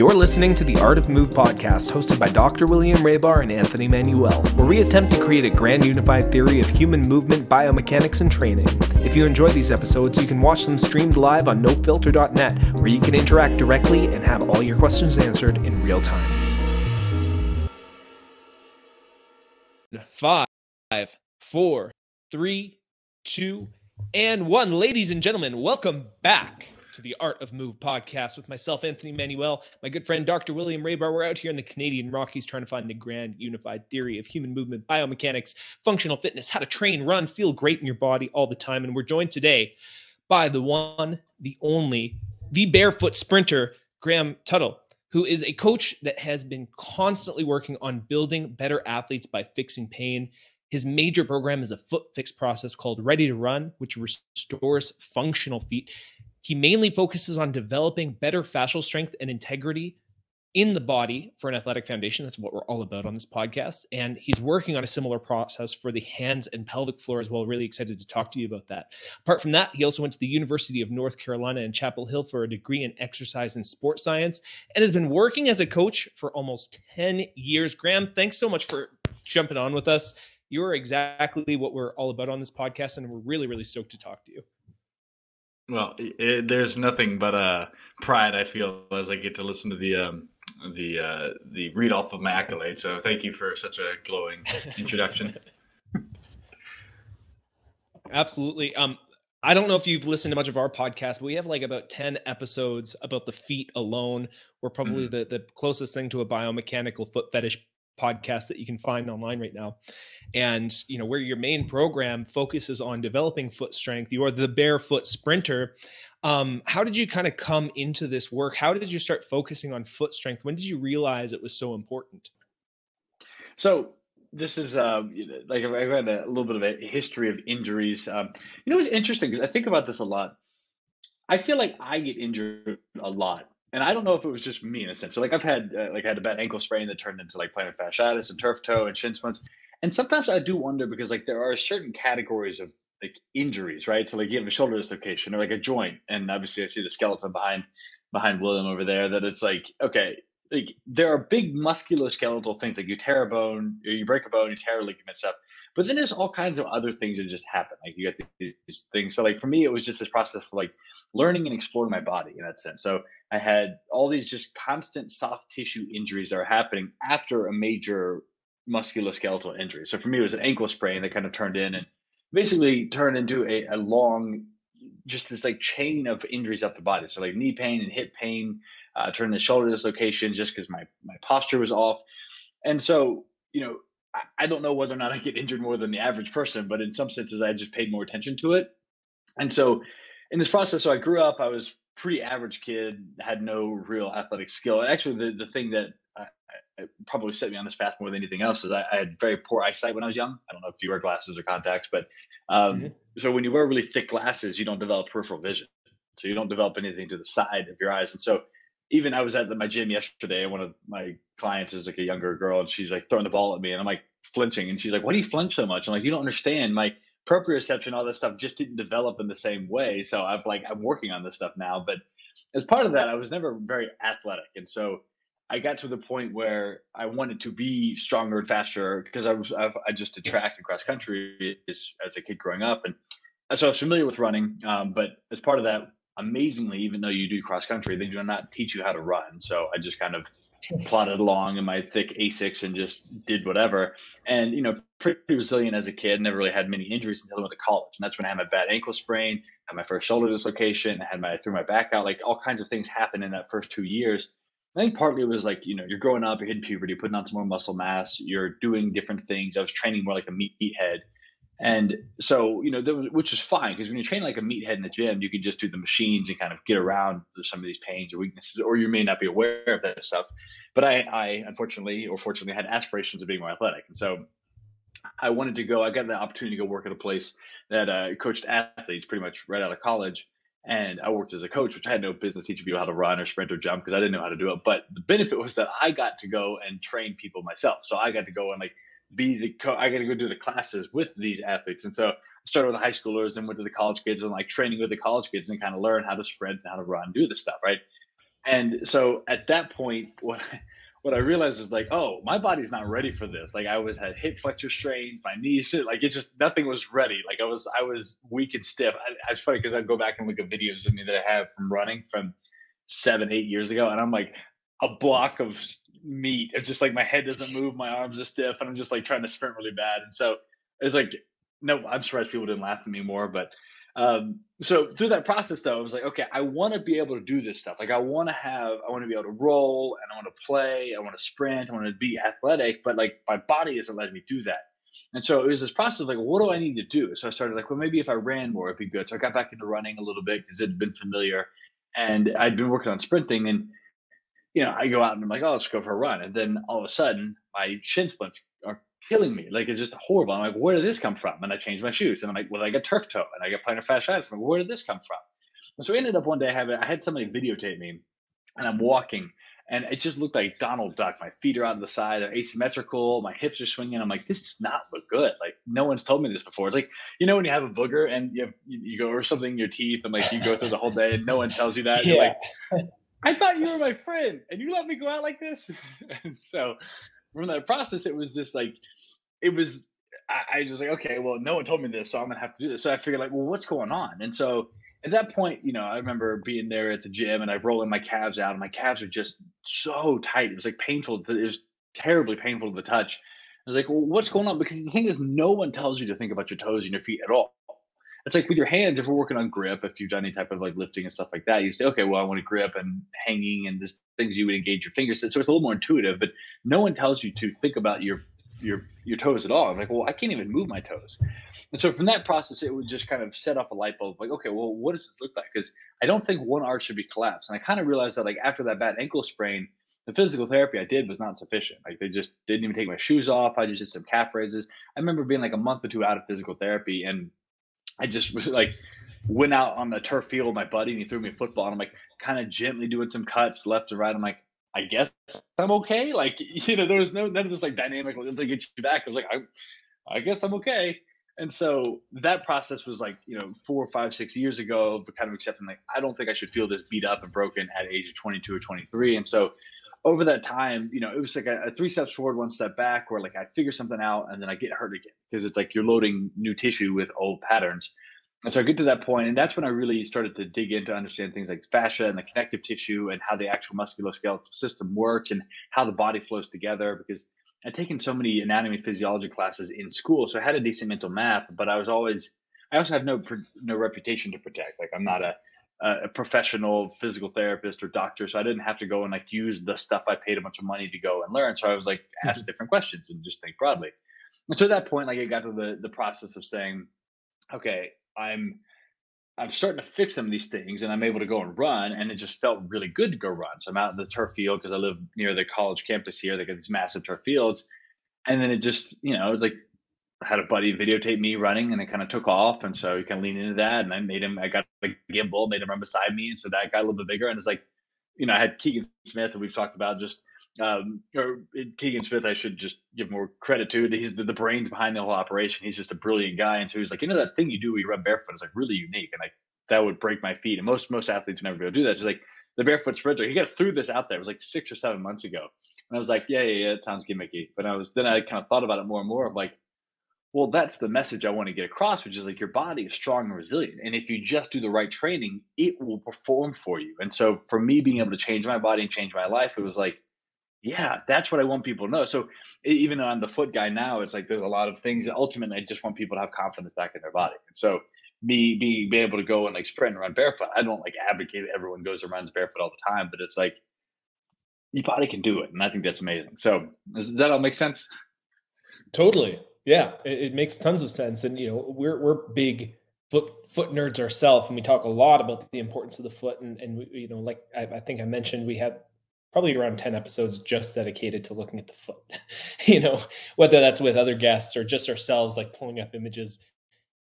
You're listening to the Art of Move podcast, hosted by Dr. William Rajbar and Anthony Manuele, where we attempt to create a grand unified theory of human movement, biomechanics, and training. If you enjoy these episodes, you can watch them streamed live on nofilter.net, where you can interact directly and have all your questions answered in real time. Five, four, three, two, and one. Ladies and gentlemen, welcome back to the Art of Move podcast with myself, Anthony Manuele, my good friend Dr. William Rajbar. We're out here in the Canadian Rockies trying to find the grand unified theory of human movement, biomechanics, functional fitness, how to train, run, feel great in your body all the time. And we're joined today by the one, the only, the barefoot sprinter, Graham Tuttle, who is a coach that has been constantly working on building better athletes by fixing pain. His major program is a foot fix process called Ready to Run, which restores functional feet. He mainly focuses on developing better fascial strength and integrity in the body for an athletic foundation. That's what we're all about on this podcast. And he's working on a similar process for the hands and pelvic floor as well. Really excited to talk to you about that. Apart from that, he also went to the University of North Carolina in Chapel Hill for a degree in exercise and sports science and has been working as a coach for almost 10 years. Graham, thanks so much for jumping on with us. You're exactly what we're all about on this podcast, and we're really, really stoked to talk to you. Well, it, there's nothing but uh, pride I feel as I get to listen to the um, the uh, the read off of my accolades. So thank you for such a glowing introduction. Absolutely. Um, I don't know if you've listened to much of our podcast, but we have like about 10 episodes about the feet alone. We're probably mm-hmm. the, the closest thing to a biomechanical foot fetish podcast that you can find online right now. And you know where your main program focuses on developing foot strength you are the barefoot sprinter. Um, how did you kind of come into this work? How did you start focusing on foot strength? When did you realize it was so important? So this is uh, like I read a little bit of a history of injuries. Um, you know, it's interesting because I think about this a lot. I feel like I get injured a lot and I don't know if it was just me in a sense. So like I've had uh, like I had a bad ankle sprain that turned into like plantar fasciitis and turf toe and shin splints. And sometimes I do wonder because like there are certain categories of like injuries, right? So like you have a shoulder dislocation or like a joint, and obviously I see the skeleton behind behind William over there. That it's like okay, like there are big musculoskeletal things like you tear a bone, you break a bone, you tear a ligament stuff. But then there's all kinds of other things that just happen. Like you get these things. So like for me, it was just this process of like learning and exploring my body in that sense. So I had all these just constant soft tissue injuries that are happening after a major musculoskeletal injury. So for me, it was an ankle sprain that kind of turned in and basically turned into a, a long, just this like chain of injuries up the body. So like knee pain and hip pain, uh, turned into shoulder dislocations just because my my posture was off. And so you know, I, I don't know whether or not I get injured more than the average person, but in some senses, I just paid more attention to it. And so in this process, so I grew up, I was pretty average kid, had no real athletic skill. And actually, the, the thing that I, I probably set me on this path more than anything else is I, I, had very poor eyesight when I was young. I don't know if you wear glasses or contacts, but um, mm-hmm. so when you wear really thick glasses, you don't develop peripheral vision. So you don't develop anything to the side of your eyes. And so even I was at the, my gym yesterday, and one of my clients is like a younger girl, and she's like throwing the ball at me, and I'm like flinching, and she's like, "Why do you flinch so much?" I'm like, "You don't understand. My proprioception, all this stuff, just didn't develop in the same way. So I've like I'm working on this stuff now, but as part of that, I was never very athletic, and so I got to the point where I wanted to be stronger and faster because I was I've, I just did track and cross country as, as a kid growing up, and so I was familiar with running. Um, but as part of that, amazingly, even though you do cross country, they do not teach you how to run. So I just kind of plodded along in my thick Asics and just did whatever. And you know, pretty resilient as a kid. Never really had many injuries until I went to college, and that's when I had my bad ankle sprain, had my first shoulder dislocation, had my threw my back out. Like all kinds of things happened in that first two years. I think partly it was like you know you're growing up, you're hitting puberty, putting on some more muscle mass, you're doing different things. I was training more like a meathead and so, you know, was, which is fine because when you train like a meathead in the gym, you can just do the machines and kind of get around some of these pains or weaknesses, or you may not be aware of that stuff. But I, I unfortunately or fortunately had aspirations of being more athletic. And so I wanted to go, I got the opportunity to go work at a place that uh, coached athletes pretty much right out of college. And I worked as a coach, which I had no business teaching people how to run or sprint or jump because I didn't know how to do it. But the benefit was that I got to go and train people myself. So I got to go and like be the co- I got to go do the classes with these athletes, and so I started with the high schoolers and went to the college kids and like training with the college kids and kind of learn how to sprint and how to run, do this stuff, right? And so at that point, what what I realized is like, oh, my body's not ready for this. Like I was had hip flexor strains, my knees, like it just nothing was ready. Like I was I was weak and stiff. I, it's funny because I go back and look at videos of me that I have from running from seven, eight years ago, and I'm like a block of meat. It's just like my head doesn't move, my arms are stiff, and I'm just like trying to sprint really bad. And so it's like, no, I'm surprised people didn't laugh at me more, but um, so through that process though, I was like, okay, I want to be able to do this stuff. Like I want to have, I want to be able to roll and I want to play, I want to sprint, I want to be athletic, but like my body isn't letting me do that. And so it was this process like, what do I need to do? So I started like, well, maybe if I ran more, it'd be good. So I got back into running a little bit because it had been familiar and I'd been working on sprinting and, you know, I go out and I'm like, oh, let's go for a run. And then all of a sudden my shin splints are killing me. Like it's just horrible. I'm like, where did this come from? And I changed my shoes. And I'm like, well, I got turf toe and I got plantar fasciitis. I'm like, where did this come from? And so I ended up one day having I had somebody videotape me and I'm walking and it just looked like Donald Duck. My feet are out of the side, they're asymmetrical, my hips are swinging. I'm like, this does not look good. Like no one's told me this before. It's like, you know, when you have a booger and you have, you go or something in your teeth and like you go through the whole day and no one tells you that. Yeah. Like, I thought you were my friend and you let me go out like this. and so from that process, it was this like, it was, I, I just like, okay, well, no one told me this, so I'm gonna have to do this. So I figured like, well, what's going on? And so at that point, you know, I remember being there at the gym and I rolling my calves out, and my calves are just so tight. It was like painful. To, it was terribly painful to the touch. I was like, well, what's going on? Because the thing is, no one tells you to think about your toes and your feet at all. It's like with your hands, if we're working on grip, if you've done any type of like lifting and stuff like that, you say, okay, well, I want to grip and hanging and this things you would engage your fingers. So it's a little more intuitive, but no one tells you to think about your your your toes at all. I'm like, well, I can't even move my toes. And so from that process, it would just kind of set off a light bulb, like, okay, well, what does this look like? Because I don't think one arch should be collapsed. And I kind of realized that like after that bad ankle sprain, the physical therapy I did was not sufficient. Like they just didn't even take my shoes off. I just did some calf raises. I remember being like a month or two out of physical therapy, and I just like went out on the turf field with my buddy, and he threw me a football, and I'm like kind of gently doing some cuts left to right. I'm like, I guess I'm okay. Like, you know, there was no none of this like dynamic to get you back. I was like, I, I guess I'm okay. And so that process was like, you know, four, five, six years ago, but kind of accepting like, I don't think I should feel this beat up and broken at age of 22 or 23. And so over that time, you know, it was like a, a three steps forward, one step back, where like I figure something out and then I get hurt again because it's like you're loading new tissue with old patterns. And so I get to that point, and that's when I really started to dig into understand things like fascia and the connective tissue and how the actual musculoskeletal system works and how the body flows together. Because I'd taken so many anatomy physiology classes in school, so I had a decent mental map, but I was always I also have no no reputation to protect. Like I'm not a a professional physical therapist or doctor, so I didn't have to go and like use the stuff I paid a bunch of money to go and learn. So I was like ask mm-hmm. different questions and just think broadly. And so at that point, like it got to the the process of saying, okay, I'm I'm starting to fix some of these things and I'm able to go and run and it just felt really good to go run. So I'm out in the turf field because I live near the college campus here. They got these massive turf fields. And then it just, you know, it was like I had a buddy videotape me running and it kind of took off. And so you kind of lean into that. And I made him, I got a gimbal, made him run beside me. And so that got a little bit bigger. And it's like, you know, I had Keegan Smith and we've talked about just um, or Keegan Smith, I should just give more credit to. He's the, the, brains behind the whole operation. He's just a brilliant guy. And so he's like, you know, that thing you do where you run barefoot is like really unique. And like, that would break my feet. And most, most athletes never go do that. It's like the barefoot sprinter. He got threw this out there. It was like six or seven months ago. And I was like, yeah, yeah, yeah, it sounds gimmicky. But I was, then I kind of thought about it more and more of like, well, that's the message I want to get across, which is like your body is strong and resilient. And if you just do the right training, it will perform for you. And so for me being able to change my body and change my life, it was like, yeah, that's what I want people to know. So even I'm the foot guy now, it's like there's a lot of things. Ultimately, I just want people to have confidence back in their body. And so me being be able to go and like sprint and run barefoot, I don't like advocate everyone goes and runs barefoot all the time, but it's like your body can do it, and I think that's amazing. So does that all make sense? Totally. Yeah, it, it makes tons of sense. And you know, we're we're big foot foot nerds ourselves, and we talk a lot about the importance of the foot. And and we, you know, like I, I think I mentioned, we had probably around 10 episodes just dedicated to looking at the foot you know whether that's with other guests or just ourselves like pulling up images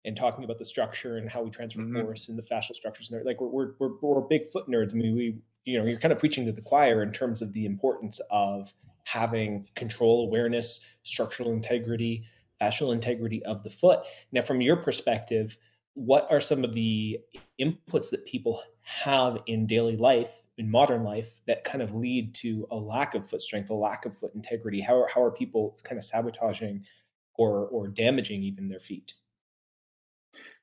and talking about the structure and how we transfer mm-hmm. force and the fascial structures and like we're, we're, we're, we're big foot nerds i mean we you know you're kind of preaching to the choir in terms of the importance of having control awareness structural integrity fascial integrity of the foot. Now from your perspective what are some of the inputs that people have in daily life in modern life that kind of lead to a lack of foot strength a lack of foot integrity? How are, how are people kind of sabotaging or or damaging even their feet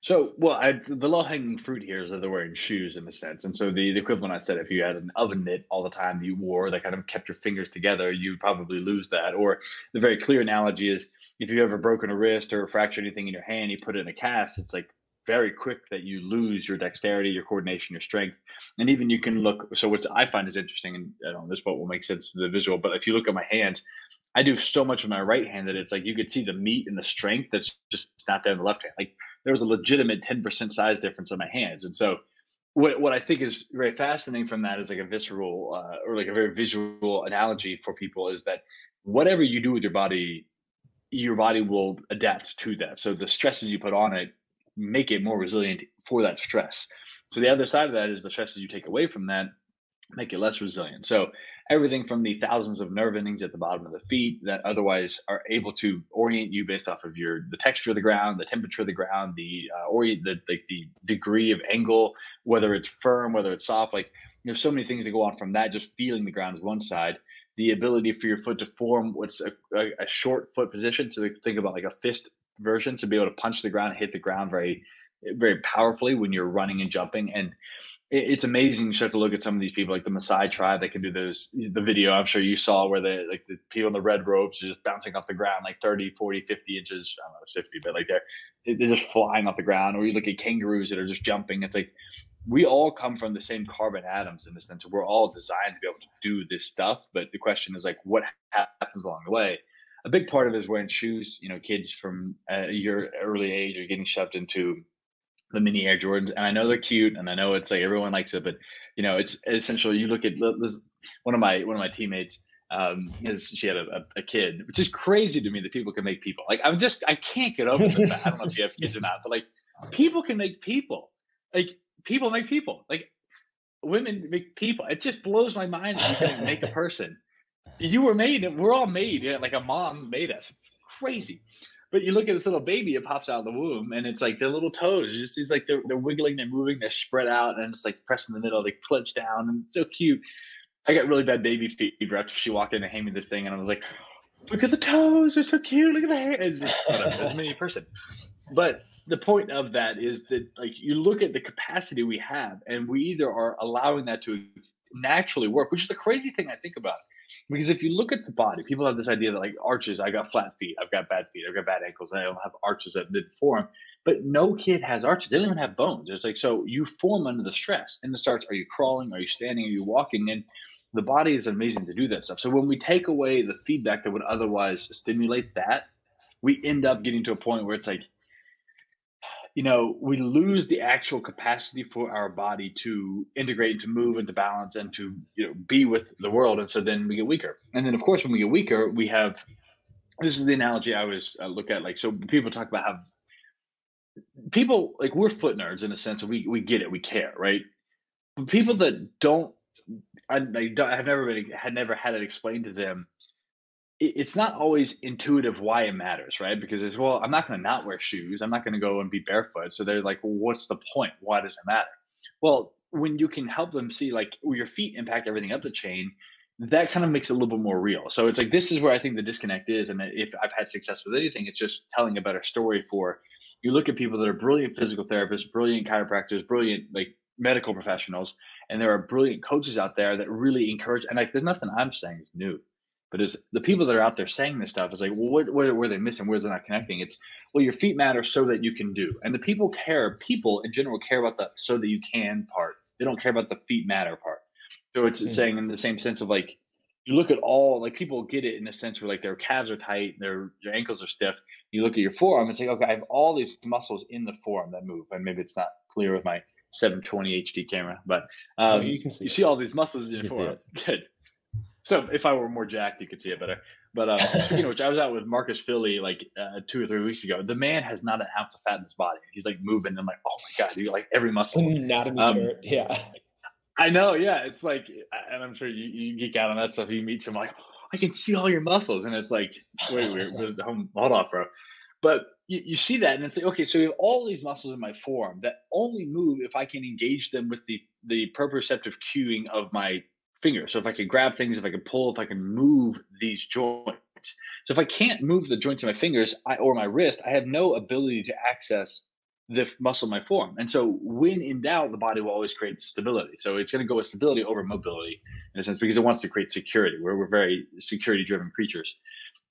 so, well, I, the low hanging fruit here is that they're wearing shoes in a sense. And so the, the equivalent I said, if you had an oven mitt all the time you wore that kind of kept your fingers together, you'd probably lose that. Or the very clear analogy is if you ever broken a wrist or fractured anything in your hand, you put it in a cast, it's like very quick that you lose your dexterity, your coordination, your strength. And even you can look. So, what I find is interesting, and I don't know, this part will make sense to the visual, but if you look at my hands, I do so much with my right hand that it's like you could see the meat and the strength that's just not there in the left hand. Like there was a legitimate 10% size difference in my hands. And so what, what I think is very fascinating from that is like a visceral uh, or like a very visual analogy for people is that whatever you do with your body, your body will adapt to that. So the stresses you put on it make it more resilient for that stress. So the other side of that is the stresses you take away from that make it less resilient. So everything from the thousands of nerve endings at the bottom of the feet that otherwise are able to orient you based off of your the texture of the ground, the temperature of the ground, the uh, orient the, the the degree of angle, whether it's firm, whether it's soft. Like there's so many things that go on from that. Just feeling the ground is one side. The ability for your foot to form what's a, a, a short foot position. So think about like a fist version to be able to punch the ground, hit the ground very very powerfully when you're running and jumping and it's amazing you start to look at some of these people like the Maasai tribe that can do those the video I'm sure you saw where they like the people in the red robes are just bouncing off the ground like 30 40 50 inches. I don't know 50 but like they're they're just flying off the ground. Or you look at kangaroos that are just jumping. It's like we all come from the same carbon atoms in the sense we're all designed to be able to do this stuff. But the question is like what happens along the way? A big part of it is wearing shoes you know kids from your early age are getting shoved into the mini Air Jordans, and I know they're cute, and I know it's like everyone likes it, but you know, it's essentially you look at this. One of my one of my teammates, um, is she had a, a, kid, which is crazy to me that people can make people. Like I'm just I can't get over that. I don't know if you have kids or not, but like people can make people. Like people make people. Like women make people. It just blows my mind that you can make a person. You were made. We're all made. Yeah, like a mom made us. Crazy. But you look at this little baby, it pops out of the womb, and it's like their little toes. It just seems like they're they're wiggling, they're moving, they're spread out, and it's like pressed in the middle. They clench down, and it's so cute. I got really bad baby fever after she walked in and handed me this thing, and I was like, "Look at the toes, they're so cute. Look at the hair." It's just whatever. It's many person. But the point of that is that like you look at the capacity we have, and we either are allowing that to naturally work, which is the crazy thing I think about. Because if you look at the body, people have this idea that like arches, I got flat feet, I've got bad feet, I've got bad ankles, I don't have arches that didn't form. But no kid has arches. They don't even have bones. It's like so you form under the stress. And it starts, are you crawling? Are you standing? Are you walking? And the body is amazing to do that stuff. So when we take away the feedback that would otherwise stimulate that, we end up getting to a point where it's like you know, we lose the actual capacity for our body to integrate and to move and to balance and to, you know, be with the world. And so then we get weaker. And then, of course, when we get weaker, we have this is the analogy I always uh, look at. Like, so people talk about how people like we're foot nerds in a sense. We we get it, we care, right? But people that don't, I, don't I have never been had never had it explained to them it's not always intuitive why it matters, right? Because it's well, I'm not going to not wear shoes. I'm not going to go and be barefoot. So they're like, well, what's the point? Why does it matter? Well, when you can help them see like your feet impact everything up the chain, that kind of makes it a little bit more real. So it's like this is where I think the disconnect is. And if I've had success with anything, it's just telling a better story for you look at people that are brilliant physical therapists, brilliant chiropractors, brilliant like medical professionals, and there are brilliant coaches out there that really encourage and like there's nothing I'm saying is new but as the people that are out there saying this stuff, is like, well, what, what were they missing? Where's it not connecting? It's, well, your feet matter so that you can do. And the people care, people in general care about the so that you can part. They don't care about the feet matter part. So it's mm-hmm. saying in the same sense of like, you look at all, like people get it in a sense where like their calves are tight, their, their ankles are stiff. You look at your forearm and say, okay, I have all these muscles in the forearm that move. And maybe it's not clear with my 720 HD camera, but um, oh, you can see, you see all these muscles in your forearm. Good. So if I were more jacked, you could see it better. But um, speaking of which, I was out with Marcus Filly like uh, two or three weeks ago. The man has not an ounce of fat in his body. He's like moving. And I'm like, oh my god, you like every muscle. Anatomy um, chart. Yeah. I know. Yeah, it's like, and I'm sure you, you geek out on that stuff. You meet some like, I can see all your muscles, and it's like, wait, wait, hold on, bro. But you, you see that and it's like, okay, so you have all these muscles in my forearm that only move if I can engage them with the the proprioceptive cueing of my finger. So if I can grab things, if I can pull, if I can move these joints. So if I can't move the joints of my fingers I, or my wrist, I have no ability to access the muscle in my forearm. And so when in doubt, the body will always create stability. So it's going to go with stability over mobility in a sense because it wants to create security. Where we're very security driven creatures.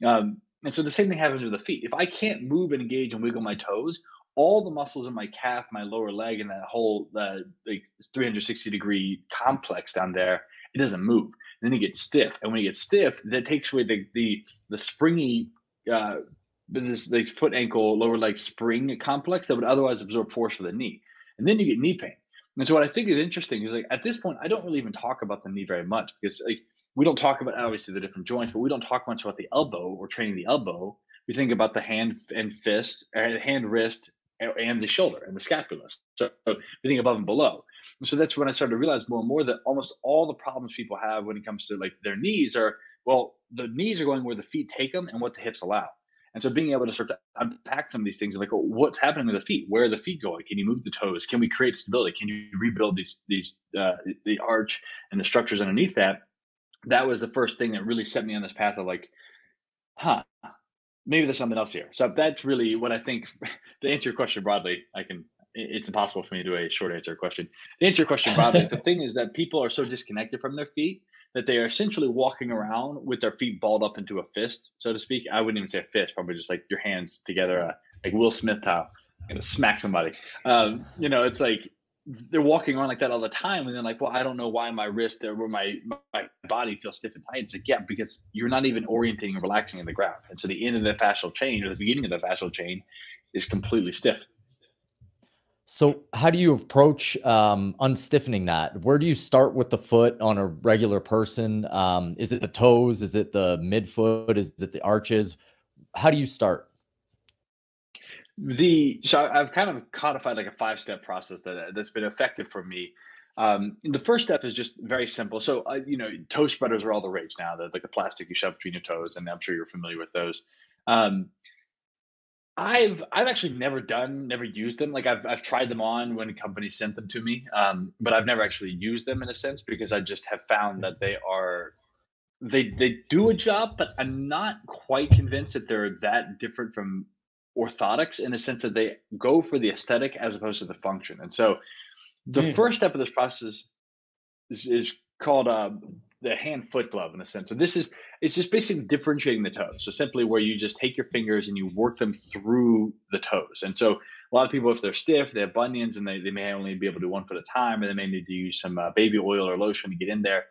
Um, and so the same thing happens with the feet. If I can't move and engage and wiggle my toes, all the muscles in my calf, my lower leg, and that whole uh, like 360 degree complex down there, it doesn't move. And then you get stiff, and when you get stiff, that takes away the the the springy. Uh, this the foot ankle lower leg spring complex that would otherwise absorb force for the knee and then you get knee pain and so what i think is interesting is like at this point i don't really even talk about the knee very much because like we don't talk about obviously the different joints, but we don't talk much about the elbow or training the elbow. We think about the hand and fist, hand, wrist, and the shoulder and the scapula. So we think above and below. And so that's when I started to realize more and more that almost all the problems people have when it comes to like their knees are well, the knees are going where the feet take them and what the hips allow. And so being able to start to unpack some of these things like, well, what's happening with the feet? Where are the feet going? Can you move the toes? Can we create stability? Can you rebuild these these uh, the arch and the structures underneath that? that was the first thing that really set me on this path of like, huh, maybe there's something else here. So that's really what I think. To answer your question broadly, I can. It's impossible for me to do a short answer question. To answer your question broadly, the thing is that people are so disconnected from their feet that they are essentially walking around with their feet balled up into a fist, so to speak. I wouldn't even say a fist, probably just like your hands together, uh, like Will Smith style, gonna smack somebody. Um, you know, it's like they're walking around like that all the time and then like well i don't know why my wrist or my my body feels stiff and tight it's like yeah because you're not even orienting and relaxing in the ground and so the end of the fascial chain or the beginning of the fascial chain is completely stiff so how do you approach um, unstiffening that where do you start with the foot on a regular person um, is it the toes is it the midfoot is it the arches how do you start the so I've kind of codified like a five step process that that's been effective for me. Um, the first step is just very simple. So uh, you know, toe spreaders are all the rage now. The like the plastic you shove between your toes, and I'm sure you're familiar with those. Um, I've I've actually never done, never used them. Like I've I've tried them on when companies sent them to me, um, but I've never actually used them in a sense because I just have found that they are they they do a job, but I'm not quite convinced that they're that different from orthotics in a sense that they go for the aesthetic as opposed to the function. And so the mm. first step of this process is, is called uh, the hand foot glove in a sense. So this is it's just basically differentiating the toes. So simply where you just take your fingers and you work them through the toes. And so a lot of people, if they're stiff, they have bunions and they, they may only be able to do one foot at a time, and they may need to use some uh, baby oil or lotion to get in there.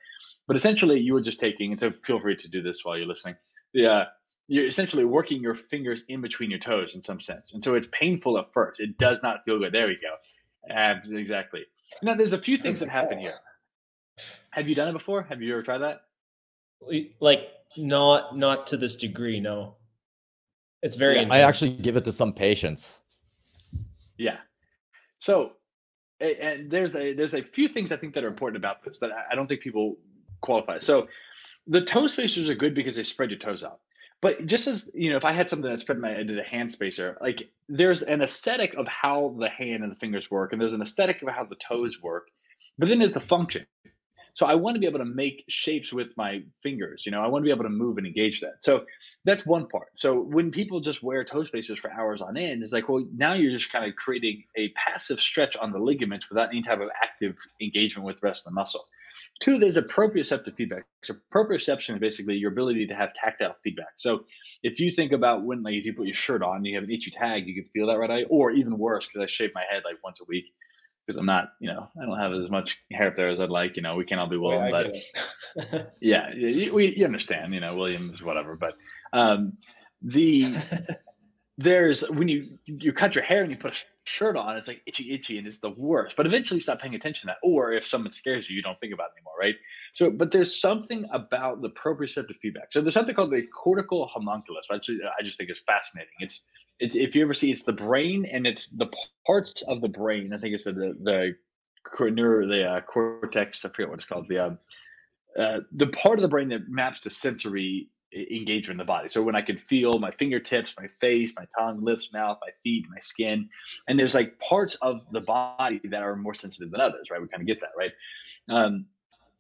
But essentially, you are just taking, and so feel free to do this while you're listening. Uh, you're essentially working your fingers in between your toes in some sense. And so it's painful at first. It does not feel good. There we go. exactly. Now, there's a few things that happen here. Have you done it before? Have you ever tried that? Like, not not to this degree. No. It's very. Yeah, I actually give it to some patients. Yeah. So, and there's a there's a few things I think that are important about this that I don't think people qualify. So, the toe spacers are good because they spread your toes out. But just as you know, if I had something that spread my I did a hand spacer, like there's an aesthetic of how the hand and the fingers work, and there's an aesthetic of how the toes work, but then there's the function. So I want to be able to make shapes with my fingers. You know, I want to be able to move and engage that. So that's one part. So when people just wear toe spacers for hours on end, it's like, well, now you're just kind of creating a passive stretch on the ligaments without any type of active engagement with the rest of the muscle. Two, there's a proprioceptive feedback. So proprioception is basically your ability to have tactile feedback. So if you think about when, like, if you put your shirt on, you have an itchy tag, you can feel that right away. Or even worse, because I shave my head like once a week because I'm not, you know, I don't have as much hair up there as I'd like. You know, we can't all be William, but yeah, you, we you understand. You know, Williams, whatever. But um, the there's when you you cut your hair and you put a shirt on, it's like itchy, itchy, and it's the worst. But eventually, you stop paying attention to that. Or if someone scares you, you don't think about it anymore, right? So, but there's something about the proprioceptive feedback. So there's something called the cortical homunculus, which I just think is fascinating. It's it's if you ever see, it's the brain and it's the parts of the brain. I think it's the the, the the uh, cortex. I forget what it's called. The um, uh, the part of the brain that maps to sensory engagement in the body. So when I can feel my fingertips, my face, my tongue, lips, mouth, my feet, my skin, and there's like parts of the body that are more sensitive than others, right? We kind of get that, right? Um,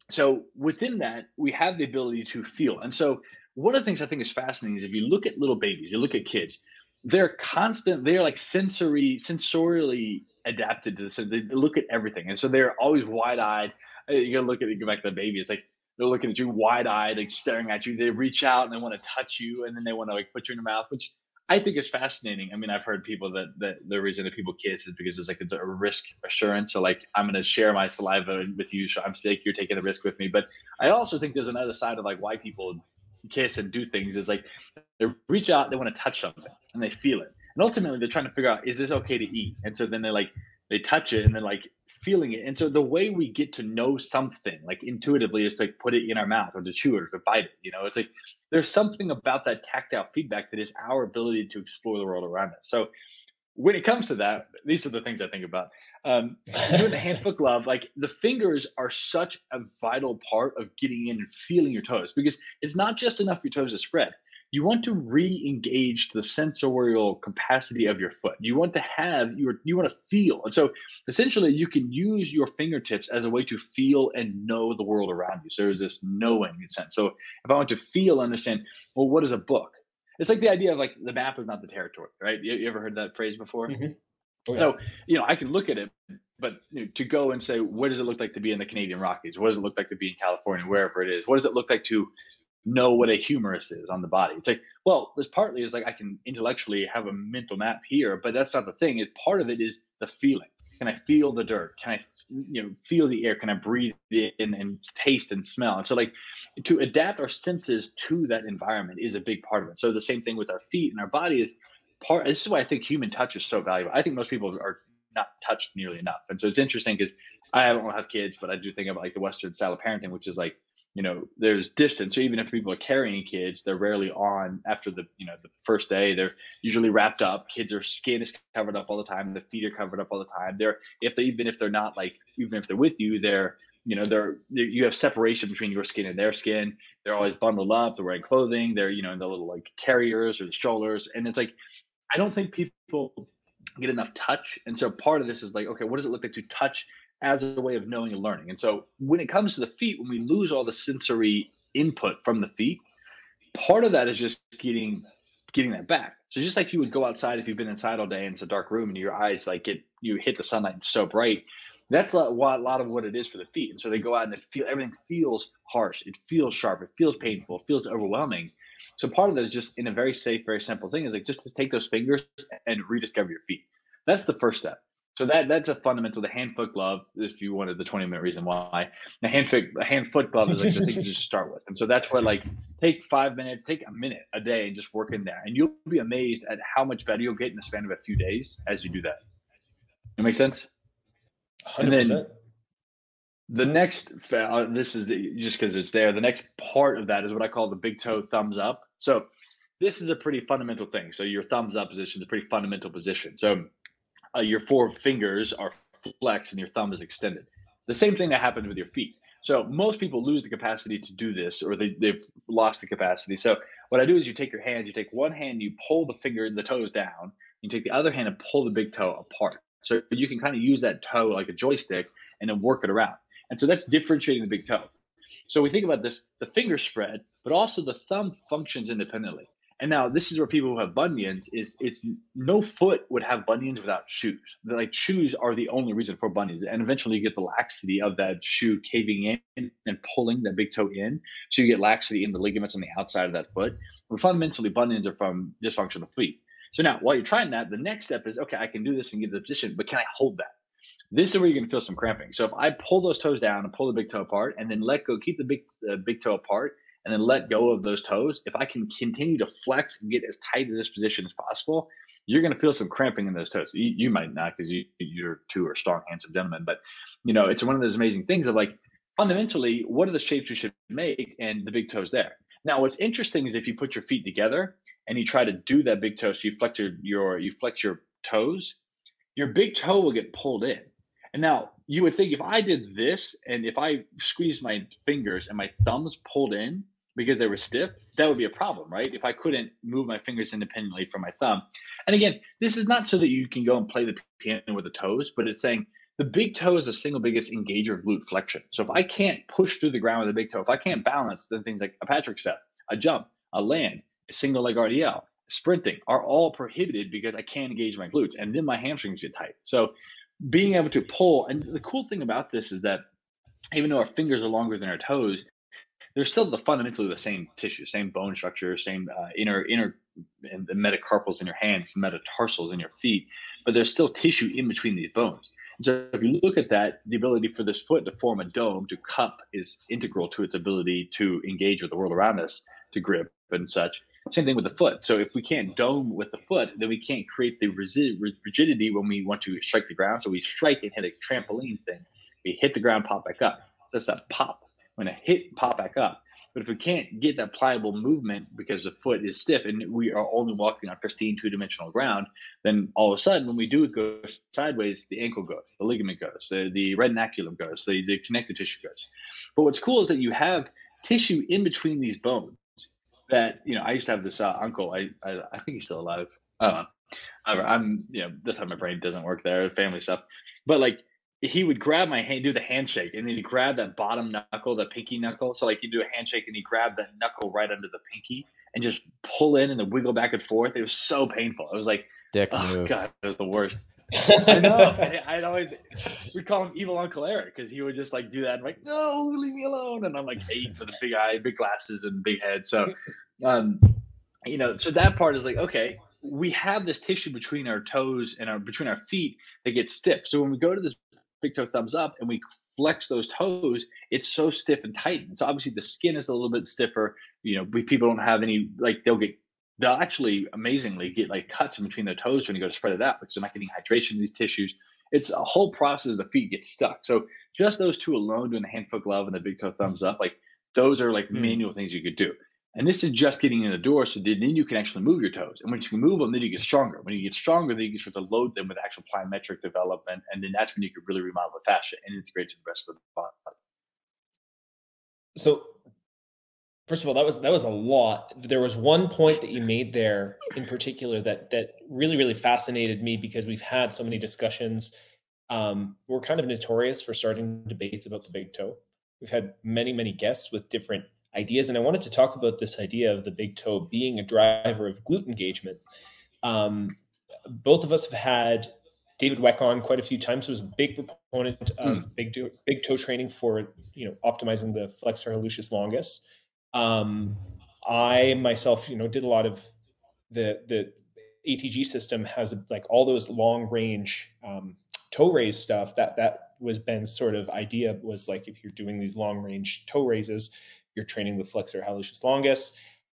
so within that, we have the ability to feel. And so one of the things I think is fascinating is if you look at little babies, you look at kids, they're constant, they're like sensory, sensorially adapted to this. So they look at everything. And so they're always wide eyed. You gotta look at it, go back to the baby. It's like they're looking at you wide eyed, like staring at you. They reach out and they want to touch you and then they want to like put you in their mouth, which I think is fascinating. I mean, I've heard people that, that the reason that people kiss is because there's like a, risk assurance. So like, I'm going to share my saliva with you. So I'm sick. You're taking the risk with me. But I also think there's another side of like why people kiss and do things is like they reach out, they want to touch something and they feel it. And ultimately they're trying to figure out, is this okay to eat? And so then they're like, they touch it and then like feeling it. And so the way we get to know something like intuitively is to put it in our mouth or to chew it or to bite it. You know, it's like there's something about that tactile feedback that is our ability to explore the world around us. So when it comes to that, these are the things I think about. Um, doing the hand foot glove, like the fingers are such a vital part of getting in and feeling your toes because it's not just enough your toes to spread you want to re-engage the sensorial capacity of your foot. You want to have your you want to feel. And so essentially you can use your fingertips as a way to feel and know the world around you. So there's this knowing sense. So if I want to feel, understand, well, what is a book? It's like the idea of like the map is not the territory, right? You, you ever heard that phrase before? Mm-hmm. Oh, yeah. So, you know, I can look at it, but you know, to go and say, what does it look like to be in the Canadian Rockies? What does it look like to be in California, wherever it is? What does it look like to know what a humerus is on the body. It's like, well, this partly is like I can intellectually have a mental map here, but that's not the thing. It part of it is the feeling. Can I feel the dirt? Can I, you know, feel the air? Can I breathe in and taste and smell? And so, like, to adapt our senses to that environment is a big part of it. So the same thing with our feet and our body is part. This is why I think human touch is so valuable. I think most people are not touched nearly enough, and so it's interesting because I don't have kids, but I do think about like the Western style of parenting, which is like you know there's distance. So even if people are carrying kids they're rarely on after the you know the first day. They're usually wrapped up. Kids are skin is covered up all the time. The feet are covered up all the time. They're if they even if they're not like even if they're with you they're you know they're, they're you have separation between your skin and their skin. They're always bundled up. They're wearing clothing. They're you know in the little like carriers or the strollers. And it's like i don't think people get enough touch. And so part of this is like okay what does it look like to touch as a way of knowing and learning. And so when it comes to the feet, when we lose all the sensory input from the feet, part of that is just getting getting that back. So just like you would go outside if you've been inside all day and it's a dark room and your eyes like get you hit the sunlight and so bright. That's a lot, a lot of what it is for the feet. And so they go out and it feel everything feels harsh, it feels sharp, it feels painful, it feels overwhelming. So part of that is just in a very safe, very simple thing is like just to take those fingers and rediscover your feet. That's the first step. So that that's a fundamental. The hand foot glove, if you wanted the twenty minute reason why, the hand foot hand foot glove is like the thing you just start with. And so that's where like take five minutes, take a minute a day, and just work in there, and you'll be amazed at how much better you'll get in the span of a few days as you do that. It makes sense. 100%. And then the next, uh, this is the, just because it's there. The next part of that is what I call the big toe thumbs up. So this is a pretty fundamental thing. So your thumbs up position is a pretty fundamental position. So uh, your four fingers are flexed and your thumb is extended. The same thing that happens with your feet. So most people lose the capacity to do this, or they, they've lost the capacity. So what I do is you take your hands, you take one hand, you pull the finger, the toes down, you take the other hand and pull the big toe apart. So you can kind of use that toe like a joystick and then work it around. And so that's differentiating the big toe. So we think about this, the finger spread, but also the thumb functions independently. And now this is where people who have bunions is it's no foot would have bunions without shoes. They're like shoes are the only reason for bunions. And eventually you get the laxity of that shoe caving in and pulling that big toe in. So you get laxity in the ligaments on the outside of that foot. But fundamentally bunions are from dysfunctional feet. So now while you're trying that, the next step is okay, I can do this and get the position, but can I hold that? This is where you're gonna feel some cramping. So if I pull those toes down and pull the big toe apart and then let go, keep the big uh, big toe apart and then let go of those toes, if I can continue to flex and get as tight to this position as possible, you're going to feel some cramping in those toes. You, you might not because you, you're two are strong, handsome gentlemen, but you know, it's one of those amazing things of like, fundamentally, what are the shapes you should make? And the big toes there. Now, what's interesting is if you put your feet together and you try to do that big toe, so you flex your, your you flex your toes, your big toe will get pulled in. And now you would think if I did this and if I squeezed my fingers and my thumbs pulled in, because they were stiff, that would be a problem, right? If I couldn't move my fingers independently from my thumb. And again, this is not so that you can go and play the piano with the toes, but it's saying the big toe is the single biggest engager of glute flexion. So if I can't push through the ground with the big toe, if I can't balance, then things like a Patrick step, a jump, a land, a single leg RDL, sprinting are all prohibited because I can't engage my glutes and then my hamstrings get tight. So being able to pull, and the cool thing about this is that even though our fingers are longer than our toes, they're still the fundamentally the same tissue, same bone structure, same uh, inner inner and the metacarpals in your hands, the metatarsals in your feet, but there's still tissue in between these bones. So if you look at that, the ability for this foot to form a dome, to cup, is integral to its ability to engage with the world around us, to grip and such. Same thing with the foot. So if we can't dome with the foot, then we can't create the rigidity when we want to strike the ground. So we strike and hit a trampoline thing. We hit the ground, pop back up. That's that pop. When I hit, pop back up. But if we can't get that pliable movement because the foot is stiff and we are only walking on pristine two dimensional ground, then all of a sudden when we do it go sideways, the ankle goes, the ligament goes, the, the retinaculum goes, the, the connective tissue goes. But what's cool is that you have tissue in between these bones that, you know, I used to have this uh, uncle, I, I, I think he's still alive. Uh, I'm, you know, this time my brain doesn't work there, family stuff. But like he would grab my hand, do the handshake, and then he'd grab that bottom knuckle, the pinky knuckle. So like you do a handshake and he grabbed that knuckle right under the pinky and just pull in and then wiggle back and forth. It was so painful. It was like, Dick oh move. god, it was the worst. I know. I, I'd always we call him Evil Uncle Eric because he would just like do that. And like, no, leave me alone. And I'm like eight with a big eye, big glasses, and big head. So, um, you know, so that part is like, okay, we have this tissue between our toes and our between our feet that gets stiff. So when we go to this big toe thumbs up and we flex those toes, it's so stiff and tight. And so obviously the skin is a little bit stiffer. You know, we people don't have any like they'll get they'll actually amazingly get like cuts in between their toes when you go to spread it out because they're not getting hydration in these tissues. It's a whole process the feet get stuck. So just those two alone doing the hand foot glove and the big toe thumbs up, like those are like mm. manual things you could do. And this is just getting in the door, so then you can actually move your toes. And once you can move them, then you get stronger. When you get stronger, then you can start to load them with actual plyometric development, and then that's when you can really remodel the fascia and integrate to the rest of the body. So, first of all, that was that was a lot. There was one point that you made there in particular that that really really fascinated me because we've had so many discussions. Um, we're kind of notorious for starting debates about the big toe. We've had many many guests with different ideas. And I wanted to talk about this idea of the big toe being a driver of glute engagement. Um, both of us have had David Weck on quite a few times. He was a big proponent of mm. big, toe, big toe training for you know optimizing the flexor hallucis longus. Um, I myself, you know, did a lot of the the ATG system has like all those long range um, toe raise stuff. That that was Ben's sort of idea was like if you're doing these long range toe raises, you're training with flexor hallucis longus.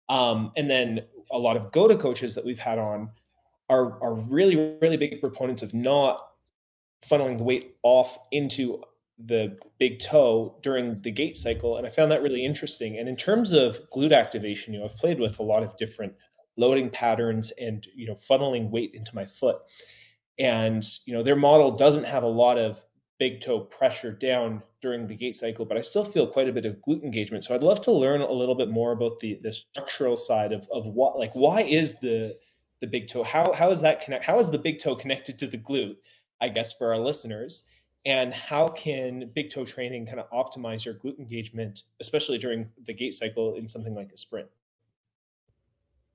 Um, and then a lot of go to coaches that we've had on are, are really, really big proponents of not funneling the weight off into the big toe during the gait cycle. And I found that really interesting. And in terms of glute activation, you know, I've played with a lot of different loading patterns and, you know, funneling weight into my foot. And, you know, their model doesn't have a lot of big toe pressure down during the gait cycle, but I still feel quite a bit of glute engagement. So I'd love to learn a little bit more about the the structural side of of what like why is the the big toe how how is that connect how is the big toe connected to the glute? I guess for our listeners, and how can big toe training kind of optimize your glute engagement, especially during the gait cycle in something like a sprint?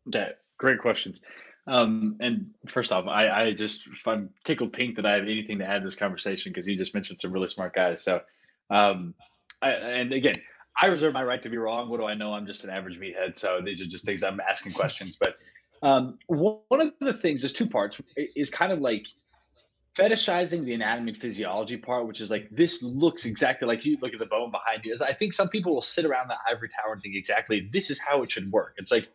Okay, great questions. Um, and first off, I, I just I'm tickled pink that I have anything to add to this conversation because you just mentioned some really smart guys. So, um, I, and again, I reserve my right to be wrong. What do I know? I'm just an average meathead. So these are just things I'm asking questions. But um, one of the things, there's two parts, is kind of like fetishizing the anatomy and physiology part, which is like this looks exactly like you look at the bone behind you. I think some people will sit around the ivory tower and think exactly this is how it should work. It's like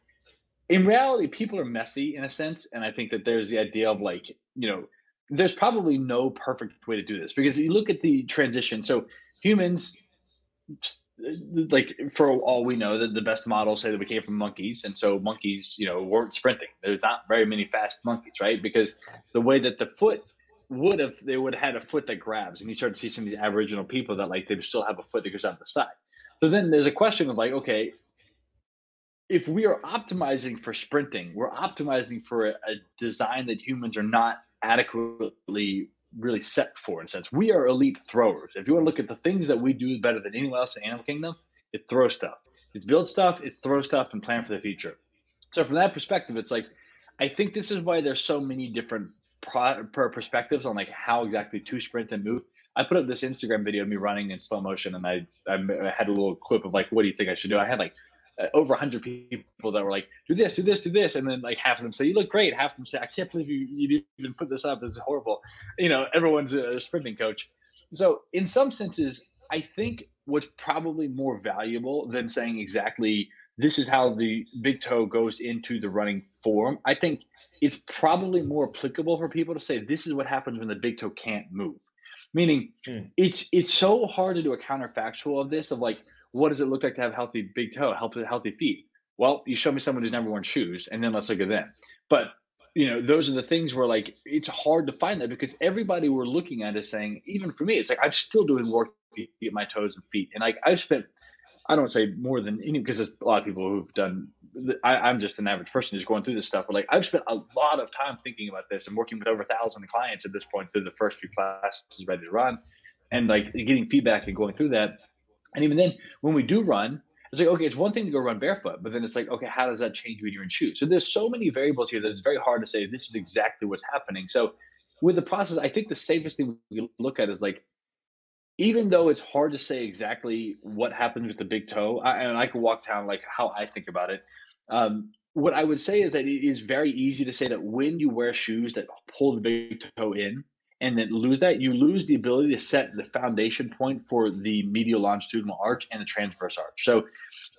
in reality, people are messy in a sense, and I think that there's the idea of like you know, there's probably no perfect way to do this because you look at the transition. So humans, like for all we know, that the best models say that we came from monkeys, and so monkeys, you know, weren't sprinting. There's not very many fast monkeys, right? Because the way that the foot would have, they would have had a foot that grabs, and you start to see some of these Aboriginal people that like they still have a foot that goes out the side. So then there's a question of like, okay, if we are optimizing for sprinting, we're optimizing for a, a design that humans are not adequately really set for in a sense. We are elite throwers. If you want to look at the things that we do better than anyone else in Animal Kingdom, it throw stuff. It's build stuff, it's throw stuff and plan for the future. So from that perspective, it's like I think this is why there's so many different pro- perspectives on like how exactly to sprint and move. I put up this Instagram video of me running in slow motion, and I, I had a little clip of like, what do you think I should do? I had like uh, over 100 people that were like, do this, do this, do this. And then like half of them say, you look great. Half of them say, I can't believe you, you even put this up. This is horrible. You know, everyone's a sprinting coach. So in some senses, I think what's probably more valuable than saying exactly this is how the big toe goes into the running form. I think it's probably more applicable for people to say this is what happens when the big toe can't move. Meaning mm. it's it's so hard to do a counterfactual of this of like what does it look like to have healthy big toe, healthy healthy feet? Well, you show me someone who's never worn shoes, and then let's look at them. But you know, those are the things where like it's hard to find that because everybody we're looking at is saying, even for me, it's like I'm still doing work to get my toes and feet, and like I've spent, I don't say more than any because there's a lot of people who've done. I, am just an average person who's going through this stuff, but like I've spent a lot of time thinking about this and working with over a thousand clients at this point through the first few classes ready to run, and like getting feedback and going through that and even then, when we do run, it's like, okay, it's one thing to go run barefoot, but then it's like, okay, how does that change when you're in shoes? So there's so many variables here that it's very hard to say this is exactly what's happening. So with the process, I think the safest thing we look at is like, even though it's hard to say exactly what happens with the big toe, I, and I can walk down like how I think about it. Um, what I would say is that it is very easy to say that when you wear shoes that pull the big toe in, and then lose that, you lose the ability to set the foundation point for the medial longitudinal arch and the transverse arch. So,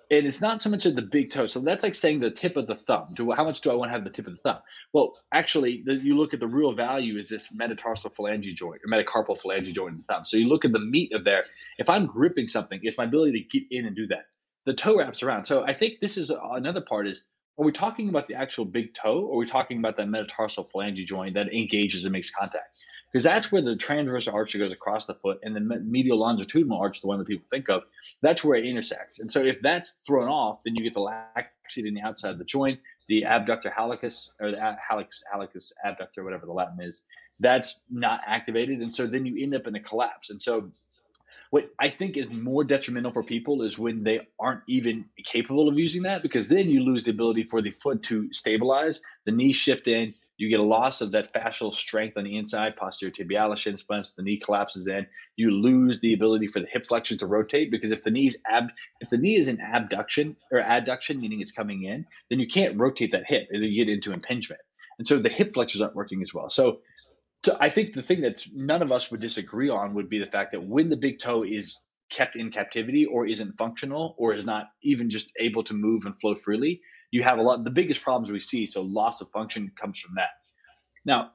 and it's not so much at the big toe. So that's like saying the tip of the thumb. Do how much do I want to have the tip of the thumb? Well, actually, the, you look at the real value is this metatarsal phalange joint or metacarpal phalange joint in the thumb. So you look at the meat of there. If I'm gripping something, it's my ability to get in and do that. The toe wraps around. So I think this is another part is are we talking about the actual big toe or are we talking about that metatarsal phalange joint that engages and makes contact? Because that's where the transverse arch goes across the foot and the medial longitudinal arch, the one that people think of, that's where it intersects. And so if that's thrown off, then you get the laxity in the outside of the joint, the abductor hallucis or the hallux hallucis abductor, whatever the Latin is, that's not activated, and so then you end up in a collapse. And so what I think is more detrimental for people is when they aren't even capable of using that, because then you lose the ability for the foot to stabilize, the knees shift in, you get a loss of that fascial strength on the inside, posterior tibialis, shin splints, the knee collapses in. You lose the ability for the hip flexors to rotate because if the knee's ab, if the knee is in abduction or adduction, meaning it's coming in, then you can't rotate that hip and you get into impingement. And so the hip flexors aren't working as well. So, so I think the thing that none of us would disagree on would be the fact that when the big toe is kept in captivity or isn't functional or is not even just able to move and flow freely, you have a lot the biggest problems we see so loss of function comes from that. Now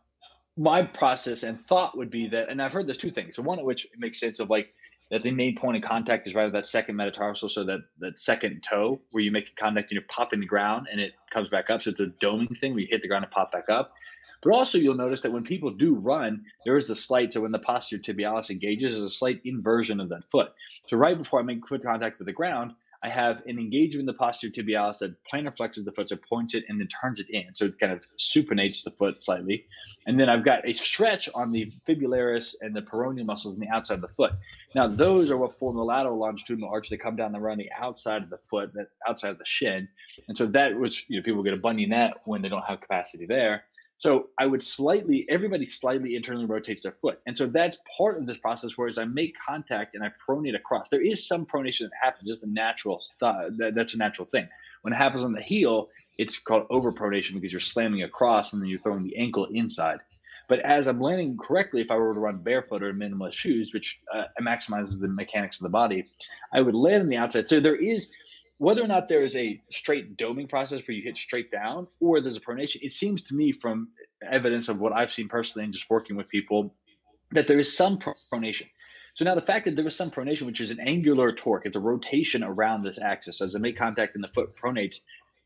my process and thought would be that and i've heard there's two things. So one of which makes sense of like that the main point of contact is right at that second metatarsal so that that second toe where you make contact and you pop in the ground and it comes back up. So it's a doming thing where you hit the ground and pop back up. But also you'll notice that when people do run there is a slight so when the posterior tibialis engages there's a slight inversion of that foot. So right before i make foot contact with the ground I have an engagement in the posterior tibialis that plantar flexes the foot, so points it and then turns it in. So it kind of supinates the foot slightly. And then I've got a stretch on the fibularis and the peroneal muscles on the outside of the foot. Now, those are what form the lateral longitudinal arch They come down run the outside of the foot, outside of the shin. And so that was, you know, people get a bunion that when they don't have capacity there. So I would slightly, everybody slightly internally rotates their foot. And so that's part of this process, whereas I make contact and I pronate across. There is some pronation that happens, just a natural, that, that's a natural thing. When it happens on the heel, it's called overpronation because you're slamming across and then you're throwing the ankle inside. But as I'm landing correctly, if I were to run barefoot or minimalist shoes, which uh, maximizes the mechanics of the body, I would land on the outside. So there is whether or not there is a straight doming process where you hit straight down or there's a pronation, it seems to me from evidence of what I've seen personally and just working with people that there is some pronation. So now the fact that there was some pronation, which is an angular torque, it's a rotation around this axis as I make contact and the foot pronates,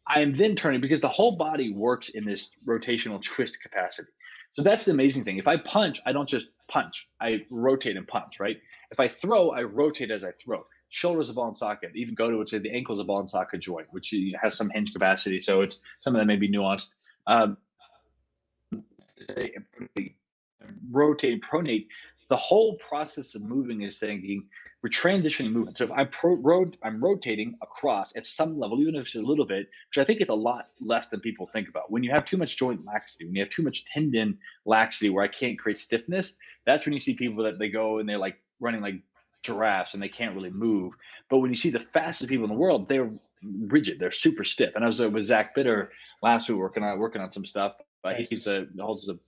I am then turning because the whole body works in this rotational twist capacity. So that's the amazing thing. If I punch, I don't just punch, I rotate and punch, right? If I throw, I rotate as I throw shoulder's a ball and socket. Even go to would say the ankle's a ball and socket joint, which has some hinge capacity. So it's some of that may be nuanced. Um, rotate, pronate. The whole process of moving is saying we're transitioning movement. So if I'm pro, road, I'm rotating across at some level, even if it's a little bit, which I think is a lot less than people think about. When you have too much joint laxity, when you have too much tendon laxity, where I can't create stiffness, that's when you see people that they go and they're like running like giraffes and they can't really move. But when you see the fastest people in the world, they're rigid, they're super stiff. And I was with Zach Bitter last week working on working on some stuff. Uh, he's a holds a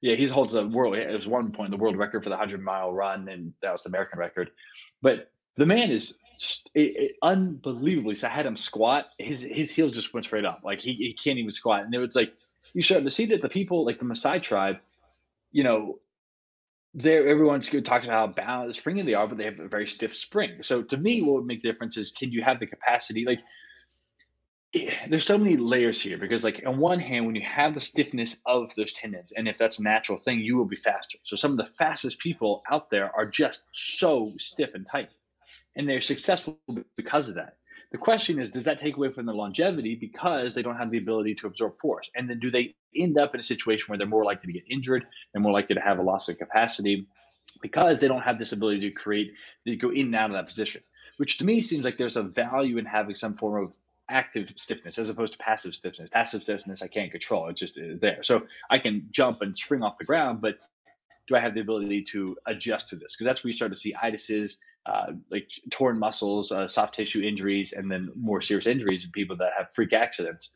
yeah, he holds a world. It was one point the world record for the hundred mile run, and that was the American record. But the man is it, it, unbelievably. So I had him squat. His his heels just went straight up. Like he, he can't even squat. And it was like you start to see that the people like the Maasai tribe, you know, there everyone's talks about how balanced springy they are, but they have a very stiff spring. So to me, what would make the difference is can you have the capacity? Like eh, there's so many layers here because like on one hand, when you have the stiffness of those tendons, and if that's a natural thing, you will be faster. So some of the fastest people out there are just so stiff and tight, and they're successful because of that. The question is, does that take away from their longevity because they don't have the ability to absorb force? And then do they end up in a situation where they're more likely to get injured, they're more likely to have a loss of capacity because they don't have this ability to create, to go in and out of that position, which to me seems like there's a value in having some form of active stiffness as opposed to passive stiffness. Passive stiffness I can't control; it's just uh, there. So I can jump and spring off the ground, but do I have the ability to adjust to this? Because that's where you start to see itises, uh, like torn muscles, uh, soft tissue injuries, and then more serious injuries in people that have freak accidents.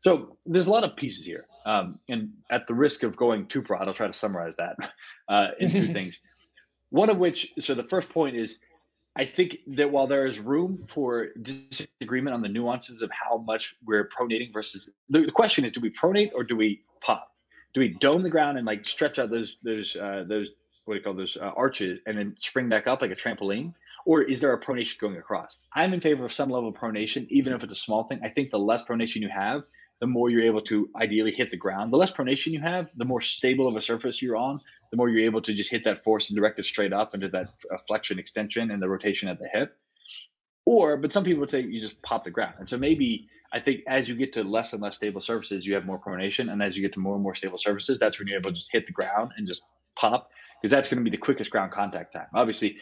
So there's a lot of pieces here. Um, and at the risk of going too broad, I'll try to summarize that uh, in two things. One of which, so the first point is I think that while there is room for disagreement on the nuances of how much we're pronating versus the, the question is do we pronate or do we pop? Do we dome the ground and like stretch out those those uh, those what do you call those uh, arches and then spring back up like a trampoline? Or is there a pronation going across? I'm in favor of some level of pronation, even if it's a small thing. I think the less pronation you have, the more you're able to ideally hit the ground. The less pronation you have, the more stable of a surface you're on, the more you're able to just hit that force and direct it straight up into that uh, flexion extension and the rotation at the hip. Or, but some people would say you just pop the ground. And so maybe I think as you get to less and less stable surfaces, you have more pronation. And as you get to more and more stable surfaces, that's when you're able to just hit the ground and just pop because that's going to be the quickest ground contact time. Obviously,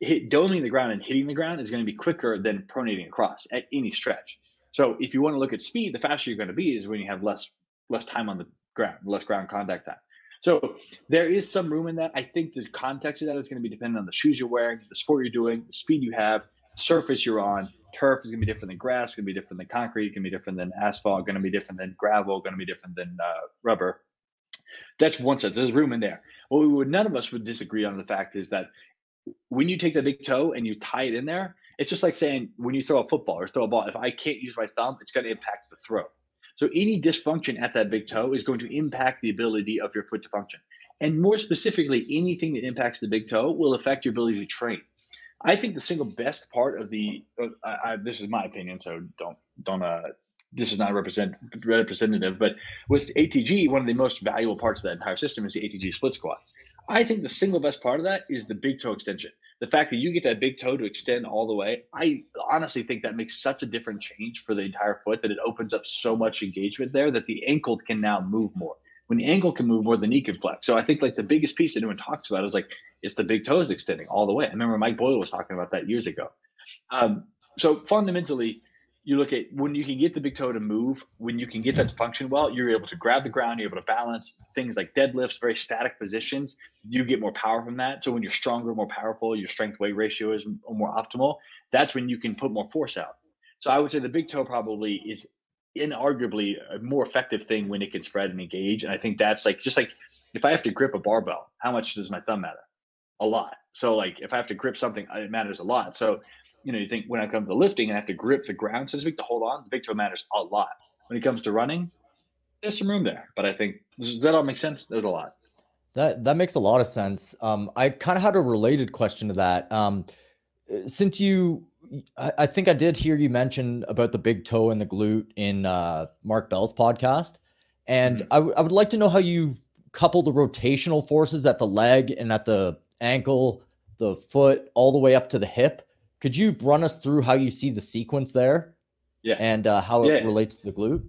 hit, doming the ground and hitting the ground is going to be quicker than pronating across at any stretch. So if you want to look at speed, the faster you're going to be is when you have less less time on the ground, less ground contact time. So there is some room in that. I think the context of that is going to be dependent on the shoes you're wearing, the sport you're doing, the speed you have, the surface you're on. Turf is going to be different than grass, going to be different than concrete, going to be different than asphalt, going to be different than gravel, going to be different than uh, rubber. That's one set. There's room in there. What we would none of us would disagree on the fact is that when you take the big toe and you tie it in there, it's just like saying when you throw a football or throw a ball, if I can't use my thumb, it's going to impact the throw. So any dysfunction at that big toe is going to impact the ability of your foot to function. And more specifically, anything that impacts the big toe will affect your ability to train. I think the single best part of the uh, I, this is my opinion, so don't don't uh this is not represent representative, but with ATG, one of the most valuable parts of that entire system is the ATG split squat. I think the single best part of that is the big toe extension. The fact that you get that big toe to extend all the way, I honestly think that makes such a different change for the entire foot that it opens up so much engagement there that the ankle can now move more. When the ankle can move more, the knee can flex. So I think like the biggest piece that anyone talks about is like it's the big toes extending all the way. I remember Mike Boyle was talking about that years ago. Um, so fundamentally, you look at when you can get the big toe to move, when you can get that to function well, you're able to grab the ground, you're able to balance things like deadlifts, very static positions. You get more power from that. So when you're stronger, more powerful, your strength weight ratio is more optimal. That's when you can put more force out. So I would say the big toe probably is inarguably a more effective thing when it can spread and engage. And I think that's like just like if I have to grip a barbell, how much does my thumb matter? A lot. So like if I have to grip something, it matters a lot. So you know, you think when it comes to lifting I have to grip the ground, so to speak, to hold on, the big toe matters a lot. When it comes to running, there's some room there, but I think does that all makes sense? There's a lot. That that makes a lot of sense. Um, I kind of had a related question to that. Um, since you, I, I, think I did hear you mention about the big toe and the glute in uh, Mark Bell's podcast, and mm-hmm. I, w- I would like to know how you couple the rotational forces at the leg and at the ankle, the foot, all the way up to the hip Could you run us through how you see the sequence there? Yeah. And uh, how Yeah. it relates to the glute?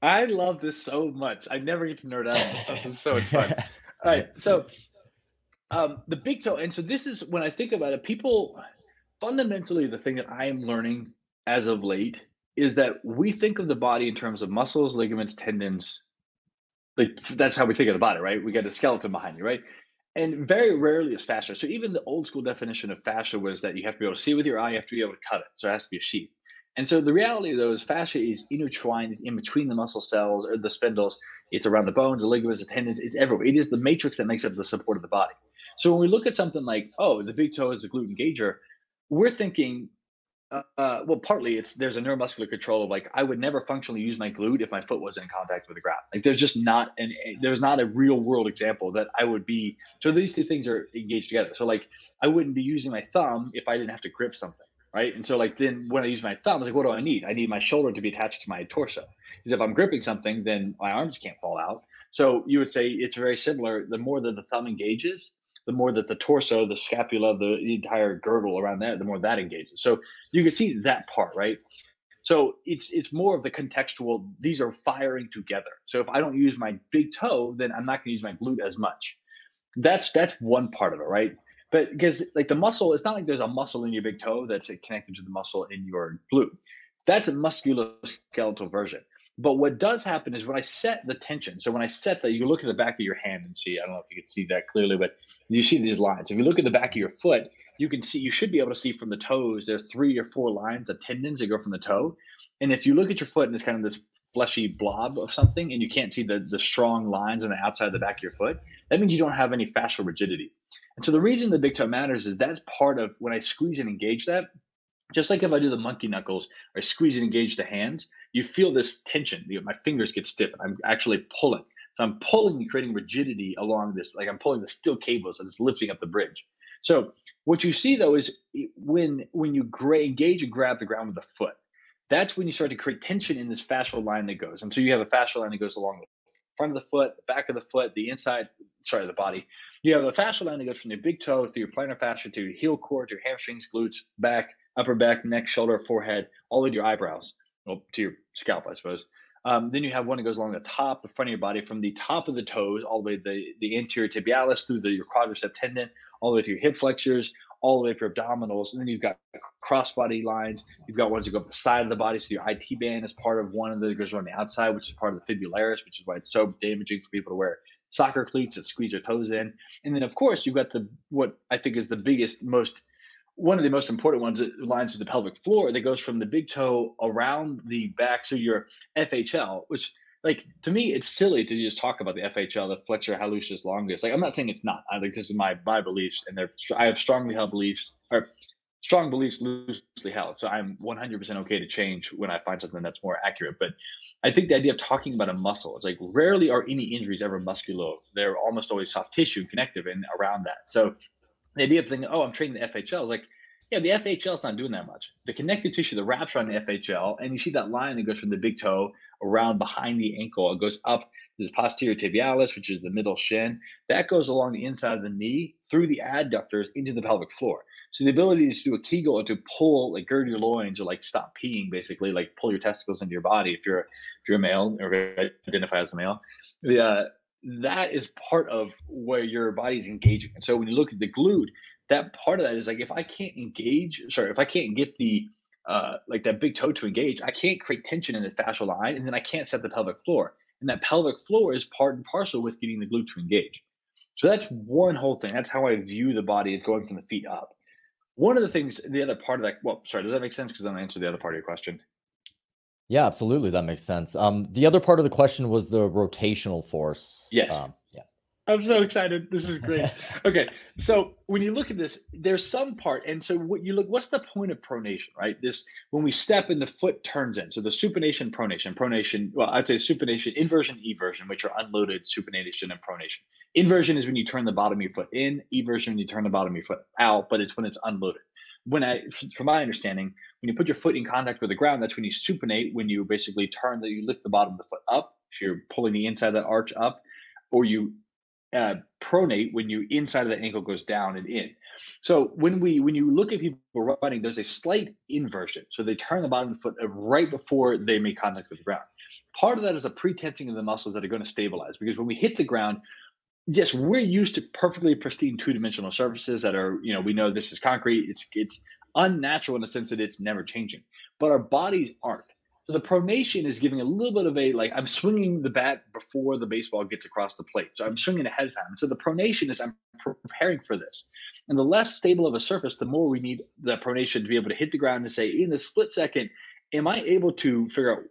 I love this so much. I never get to nerd out on this stuff. This is so much fun. All right. So um, the big toe, and so this is when I think about it, people fundamentally the thing that I am learning as of late is that we think of the body in terms of muscles, ligaments, tendons. Like that's how we think of the body, right? We got a skeleton behind you, right? And very rarely is fascia. So even the old school definition of fascia was that you have to be able to see with your eye, you have to be able to cut it. So it has to be a sheath. And so the reality though is fascia is intertwined, is in between the muscle cells or the spindles. It's around the bones, the ligaments, the tendons. It's everywhere. It is the matrix that makes up the support of the body. So when we look at something like, oh, the big toe is the glute engager, we're thinking, uh, uh, well, partly it's there's a neuromuscular control of like I would never functionally use my glute if my foot wasn't in contact with the ground. Like there's just not an there's not a real world example that I would be. So these two things are engaged together. So like I wouldn't be using my thumb if I didn't have to grip something, right? And so like then when I use my thumb, I was like, what do I need? I need my shoulder to be attached to my torso. Because if I'm gripping something, then my arms can't fall out. So you would say it's very similar. The more that the thumb engages, the more that the torso, the scapula, the, entire girdle around that, the more that engages. So you can see that part, right? So it's it's more of the contextual. These are firing together. So if I don't use my big toe, then I'm not going to use my glute as much. That's that's one part of it, right? But because like the muscle, it's not like there's a muscle in your big toe that's connected to the muscle in your glute. That's a musculoskeletal version. But what does happen is when I set the tension, so when I set that, you look at the back of your hand and see, I don't know if you can see that clearly, but you see these lines. If you look at the back of your foot, you can see, you should be able to see from the toes, there are three or four lines of tendons that go from the toe. And if you look at your foot and it's kind of this fleshy blob of something and you can't see the, the strong lines on the outside of the back of your foot, that means you don't have any fascial rigidity. And so the reason the big toe matters is that's part of when I squeeze and engage that, just like if I do the monkey knuckles or I squeeze and engage the hands, you feel this tension. My fingers get stiff. And I'm actually pulling. So I'm pulling and creating rigidity along this, like I'm pulling the steel cables and it's lifting up the bridge. So what you see though is when when you engage and grab the ground with the foot, that's when you start to create tension in this fascial line that goes. And so you have a fascial line that goes along the front of the foot, the back of the foot, the inside, sorry, the body. You have a fascial line that goes from your big toe through your plantar fascia to your heel cord, to your hamstrings, glutes, back, upper back, neck, shoulder, forehead, all the way to your eyebrows, well, to your scalp, I suppose. Um, then you have one that goes along the top, the front of your body, from the top of the toes all the way to the, the anterior tibialis through the, your quadricep tendon, all the way to your hip flexors, all the way to your abdominals. And then you've got crossbody lines. You've got ones that go up the side of the body. So your IT band is part of one of the goes around the outside, which is part of the fibularis, which is why it's so damaging for people to wear soccer cleats that squeeze their toes in. And then, of course, you've got the what I think is the biggest, most one of the most important ones that lines to the pelvic floor that goes from the big toe around the back so your FHL, which like to me it's silly to just talk about the FHL, the flexor hallucis longus. Like I'm not saying it's not. I think this is my my beliefs, and they're I have strongly held beliefs or strong beliefs loosely held. So I'm 100% okay to change when I find something that's more accurate. But I think the idea of talking about a muscle is like rarely are any injuries ever musculo. They're almost always soft tissue connective and around that. So the idea of thinking, oh, I'm training the FHL like, yeah, the FHL is not doing that much. The connective tissue that wraps around the FHL, and you see that line that goes from the big toe around behind the ankle. It goes up to the posterior tibialis, which is the middle shin. That goes along the inside of the knee through the adductors into the pelvic floor. So the ability to do a Kegel and to pull, like gird your loins or like stop peeing, basically, like pull your testicles into your body if you're if you're a male or identify as a male. The uh, that is part of where your body's engaging. And so when you look at the glute, that part of that is like if I can't engage, sorry, if I can't get the uh, like that big toe to engage, I can't create tension in the fascial line, and then I can't set the pelvic floor. And that pelvic floor is part and parcel with getting the glute to engage. So that's one whole thing. That's how I view the body is going from the feet up. One of the things, the other part of that, well, sorry, does that make sense? Because then I answer the other part of your question. Yeah, absolutely. That makes sense. Um, the other part of the question was the rotational force. Yes. Um, yeah. I'm so excited. This is great. okay. So when you look at this, there's some part. And so what you look, what's the point of pronation, right? This, when we step and the foot turns in. So the supination, pronation, pronation, well, I'd say supination, inversion, eversion, which are unloaded supination and pronation. Inversion is when you turn the bottom of your foot in, eversion when you turn the bottom of your foot out, but it's when it's unloaded. When I, from my understanding, when you put your foot in contact with the ground, that's when you supinate, when you basically turn that you lift the bottom of the foot up. So you're pulling the inside of that arch up, or you uh, pronate when you inside of the ankle goes down and in. So when we when you look at people running, there's a slight inversion. So they turn the bottom of the foot right before they make contact with the ground. Part of that is a pre-tensing of the muscles that are going to stabilize because when we hit the ground, yes, we're used to perfectly pristine two-dimensional surfaces that are, you know, we know this is concrete. It's it's unnatural in the sense that it's never changing, but our bodies aren't. So the pronation is giving a little bit of a like I'm swinging the bat before the baseball gets across the plate. So I'm swinging ahead of time. And so the pronation is I'm preparing for this. And the less stable of a surface, the more we need the pronation to be able to hit the ground and say, in the split second, am I able to figure out,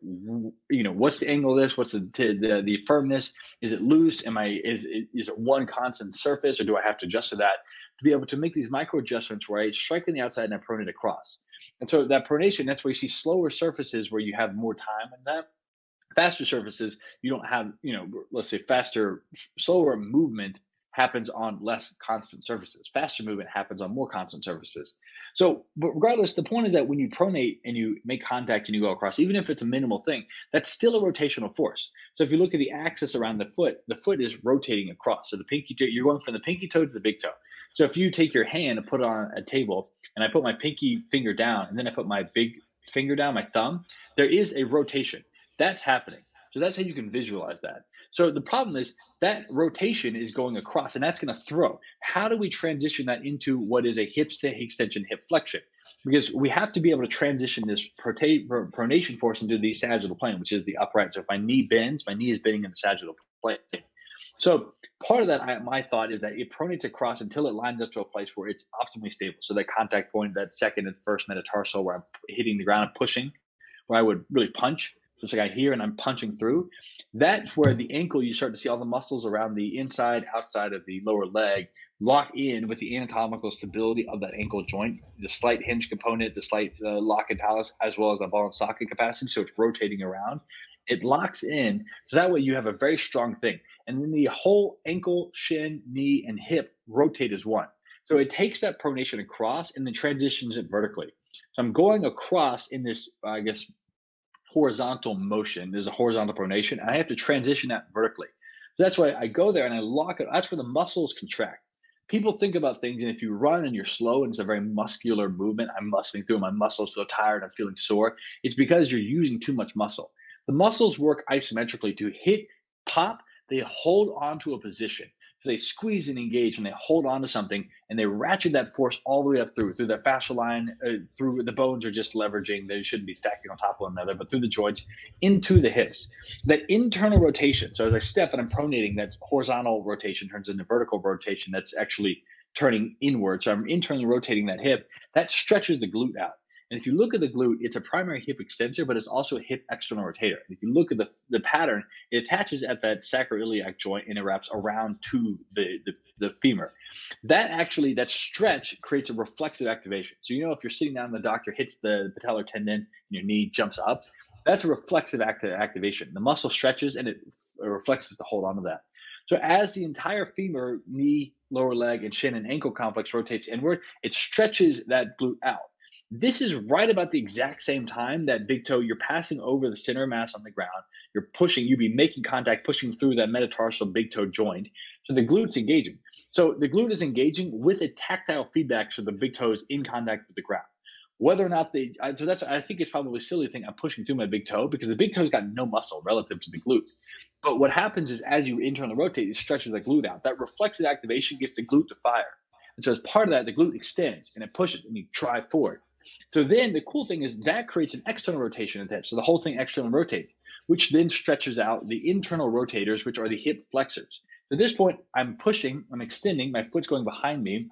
you know, what's the angle of this? What's the the, the firmness? Is it loose? Am I is is it one constant surface, or do I have to adjust to that to be able to make these micro adjustments where I strike on the outside and I pronate across? And so that pronation, that's where you see slower surfaces where you have more time in that. Faster surfaces, you don't have, you know, let's say faster, slower movement happens on less constant surfaces. Faster movement happens on more constant surfaces. So, but regardless, the point is that when you pronate and you make contact and you go across, even if it's a minimal thing, that's still a rotational force. So if you look at the axis around the foot, the foot is rotating across. So the pinky toe, you're going from the pinky toe to the big toe. So if you take your hand and put it on a table, and I put my pinky finger down, and then I put my big finger down, my thumb, there is a rotation. That's happening. So that's how you can visualize that. So the problem is that rotation is going across and that's going to throw. How do we transition that into what is a hip extension, hip flexion? Because we have to be able to transition this pronation force into the sagittal plane, which is the upright. So if my knee bends, my knee is bending in the sagittal plane. So part of that, I, my thought is that it pronates across until it lines up to a place where it's optimally stable. So that contact point, that second and first metatarsal where I'm hitting the ground and pushing, where I would really punch, just like I hear and I'm punching through. That's where the ankle, you start to see all the muscles around the inside, outside of the lower leg lock in with the anatomical stability of that ankle joint, the slight hinge component, the slight uh, lock and talus, as well as the ball and socket capacity. So it's rotating around. It locks in. So that way you have a very strong thing. And then the whole ankle, shin, knee, and hip rotate as one. So it takes that pronation across and then transitions it vertically. So I'm going across in this, I guess, horizontal motion. There's a horizontal pronation, and I have to transition that vertically. So that's why I go there and I lock it. That's where the muscles contract. People think about things, and if you run and you're slow and it's a very muscular movement, I'm muscling through, my muscles feel tired, I'm feeling sore. It's because you're using too much muscle. The muscles work isometrically to hit, pop, they hold on to a position. So they squeeze and engage and they hold on to something and they ratchet that force all the way up through, through the fascial line, uh, through the bones are just leveraging. They shouldn't be stacking on top of one another, but through the joints into the hips. That internal rotation. So as I step and I'm pronating, that horizontal rotation turns into vertical rotation. That's actually turning inward. So I'm internally rotating that hip. That stretches the glute out. And if you look at the glute, it's a primary hip extensor, but it's also a hip external rotator. And if you look at the, the pattern, it attaches at that sacroiliac joint and it wraps around to the, the, the femur. That actually, that stretch creates a reflexive activation. So, you know, if you're sitting down and the doctor hits the patellar tendon and your knee jumps up, that's a reflexive act- activation. The muscle stretches and it, it reflexes to hold on to that. So as the entire femur, knee, lower leg, and shin and ankle complex rotates inward, it stretches that glute out. This is right about the exact same time that big toe, you're passing over the center mass on the ground. You're pushing, you'd be making contact, pushing through that metatarsal big toe joint. So the glute's engaging. So the glute is engaging with a tactile feedback, so the big toe is in contact with the ground. Whether or not they, so that's, I think it's probably silly thing. I'm pushing through my big toe because the big toe's got no muscle relative to the glute. But what happens is as you internally rotate, it stretches the glute out. That reflexive activation gets the glute to fire. And so as part of that, the glute extends and it pushes and you drive forward. So then the cool thing is that creates an external rotation attached. So the whole thing externally rotates, which then stretches out the internal rotators, which are the hip flexors. So At this point, I'm pushing, I'm extending, my foot's going behind me.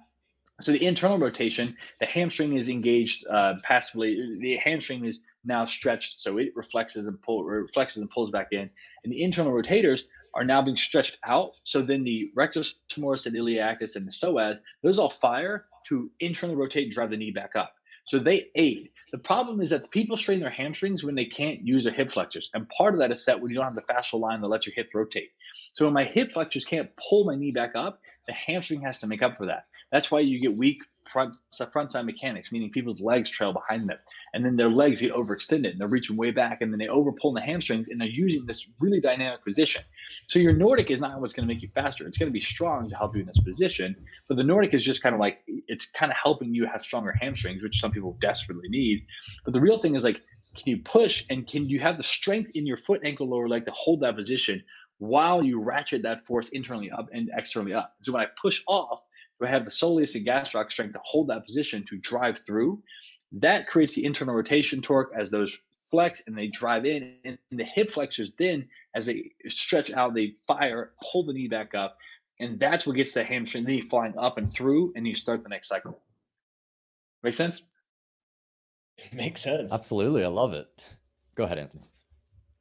So the internal rotation, the hamstring is engaged uh, passively. The hamstring is now stretched, so it reflexes and pull, reflexes and pulls back in. And the internal rotators are now being stretched out. So then the rectus femoris and iliacus and the psoas, those all fire to internally rotate and drive the knee back up. So they aid. The problem is that people strain their hamstrings when they can't use their hip flexors. And part of that is set when you don't have the fascial line that lets your hip rotate. So when my hip flexors can't pull my knee back up, the hamstring has to make up for that. That's why you get weak front front side mechanics, meaning people's legs trail behind them, and then their legs get overextended and they're reaching way back, and then they overpull the hamstrings, and they're using this really dynamic position. So your Nordic is not what's going to make you faster; it's going to be strong to help you in this position. But the Nordic is just kind of like it's kind of helping you have stronger hamstrings, which some people desperately need. But the real thing is like, can you push and can you have the strength in your foot, ankle, lower leg to hold that position while you ratchet that force internally up and externally up. So when I push off, do I have the soleus and gastroc strength to hold that position to drive through? That creates the internal rotation torque as those flex and they drive in. And the hip flexors then, as they stretch out, they fire, pull the knee back up. And that's what gets the hamstring knee flying up and through, and you start the next cycle. Make sense? It Makes sense. Absolutely. I love it. Go ahead, Anthony.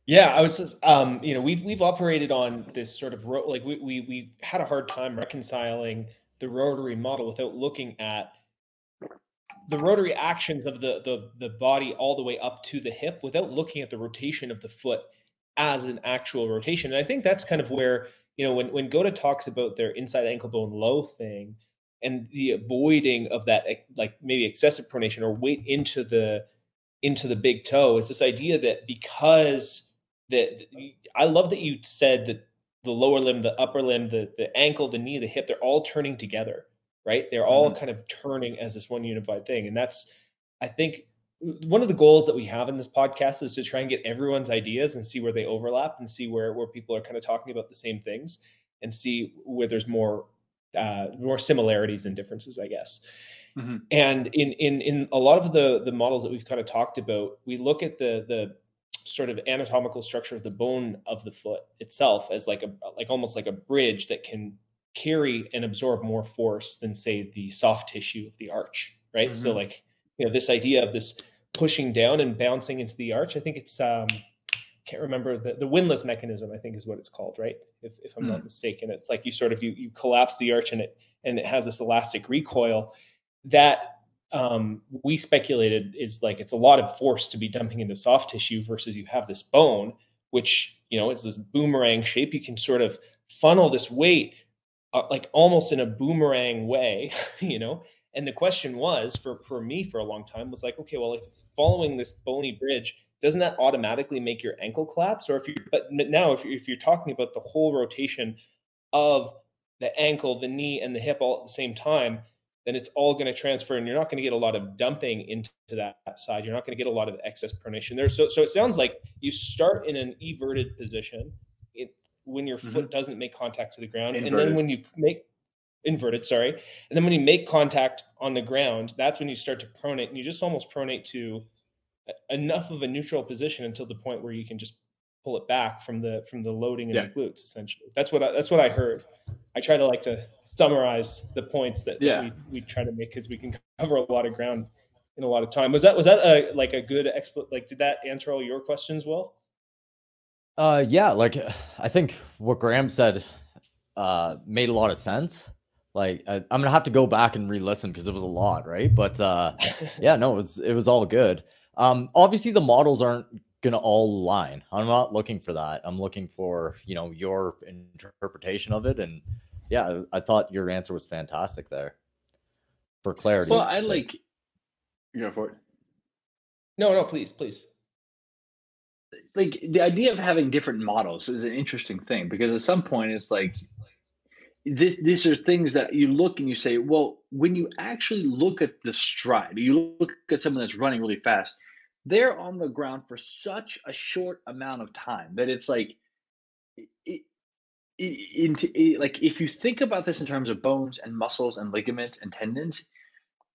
Yeah, I was, just, um, you know, we've we've operated on this sort of ro- like we we we had a hard time reconciling the rotary model without looking at the rotary actions of the the the body all the way up to the hip without looking at the rotation of the foot as an actual rotation. And I think that's kind of where you know when when GOATA talks about their inside ankle bone low thing and the avoiding of that like maybe excessive pronation or weight into the into the big toe it's this idea that because that I love that you said that the lower limb, the upper limb, the the ankle, the knee, the hip, they're all turning together, right? They're all mm-hmm. kind of turning as this one unified thing. And that's I think one of the goals that we have in this podcast is to try and get everyone's ideas and see where they overlap and see where where people are kind of talking about the same things and see where there's more uh, more similarities and differences, I guess. Mm-hmm. And in in in a lot of the the models that we've kind of talked about, we look at the the sort of anatomical structure of the bone of the foot itself as like a like almost like a bridge that can carry and absorb more force than say the soft tissue of the arch right mm-hmm. so like you know this idea of this pushing down and bouncing into the arch i think it's um can't remember the, the windlass mechanism i think is what it's called right if, if i'm mm. not mistaken it's like you sort of you you collapse the arch and it and it has this elastic recoil that um, we speculated is like it's a lot of force to be dumping into soft tissue versus you have this bone, which you know is this boomerang shape. You can sort of funnel this weight uh, like almost in a boomerang way, you know. And the question was for for me for a long time was like, okay, well, if it's following this bony bridge, doesn't that automatically make your ankle collapse? Or if you but now if you if you're talking about the whole rotation of the ankle, the knee, and the hip all at the same time, then it's all going to transfer and you're not going to get a lot of dumping into that side. You're not going to get a lot of excess pronation there. So, so it sounds like you start in an everted position it, when your mm-hmm. foot doesn't make contact to the ground. Inverted. And then when you make inverted, sorry. And then when you make contact on the ground, that's when you start to pronate and you just almost pronate to enough of a neutral position until the point where you can just pull it back from the, from the loading in yeah. the glutes, essentially. That's what I, that's what I heard. I try to like to summarize the points that, yeah. we, we try to make because we can cover a lot of ground in a lot of time. Was that was that a like a good expo? Like, did that answer all your questions well? Uh, yeah. Like, I think what Graham said uh made a lot of sense. Like, I, am gonna have to go back and re-listen because it was a lot, right? But uh, yeah, no, it was it was all good. Um, obviously the models aren't gonna all line. I'm not looking for that. I'm looking for you know your interpretation of it, and yeah, I thought your answer was fantastic there for clarity. Well, I so. like you go for it. No, no, please, please. Like the idea of having different models is an interesting thing because at some point it's like this these are things that you look and you say, well, when you actually look at the stride, you look at someone that's running really fast, they're on the ground for such a short amount of time that it's like it, it, it, like if you think about this in terms of bones and muscles and ligaments and tendons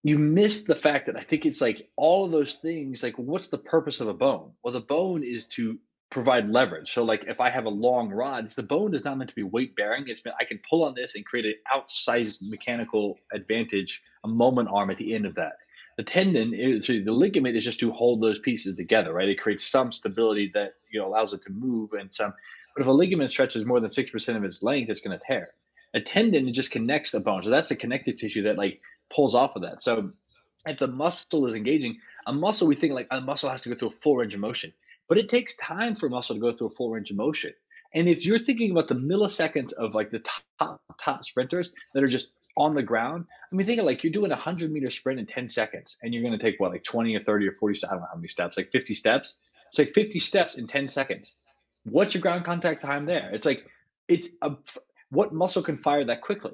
you miss the fact that i think it's like all of those things like what's the purpose of a bone? Well the bone is to provide leverage. So like if i have a long rod the bone is not meant to be weight bearing. It's meant i can pull on this and create an outsized mechanical advantage a moment arm at the end of that the tendon is the ligament is just to hold those pieces together, right? It creates some stability that you know allows it to move and some. But if a ligament stretches more than six percent of its length, it's going to tear. A tendon just connects a bone, so that's the connective tissue that like pulls off of that. So if the muscle is engaging, a muscle we think like a muscle has to go through a full range of motion, but it takes time for a muscle to go through a full range of motion. And if you're thinking about the milliseconds of like the top top sprinters that are just on the ground. I mean, think of like you're doing a hundred meter sprint in 10 seconds and you're going to take what, like 20 or 30 or 40, I don't know how many steps, like 50 steps. It's like 50 steps in 10 seconds. What's your ground contact time there? It's like, it's a, what muscle can fire that quickly?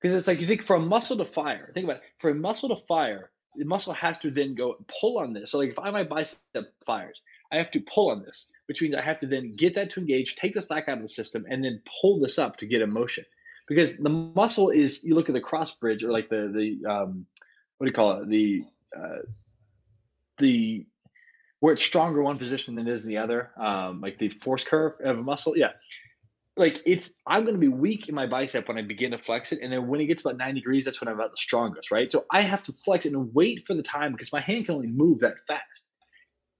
Because it's like you think for a muscle to fire, think about it, for a muscle to fire, the muscle has to then go pull on this. So like if I my bicep fires, I have to pull on this, which means I have to then get that to engage, take the slack out of the system, and then pull this up to get a motion. Because the muscle is, you look at the cross bridge or like the the um, what do you call it? The uh, the where it's stronger one position than it is in the other, um, like the force curve of a muscle. Yeah, like it's I'm going to be weak in my bicep when I begin to flex it, and then when it gets about 90 degrees, that's when I'm about the strongest, right? So I have to flex it and wait for the time because my hand can only move that fast.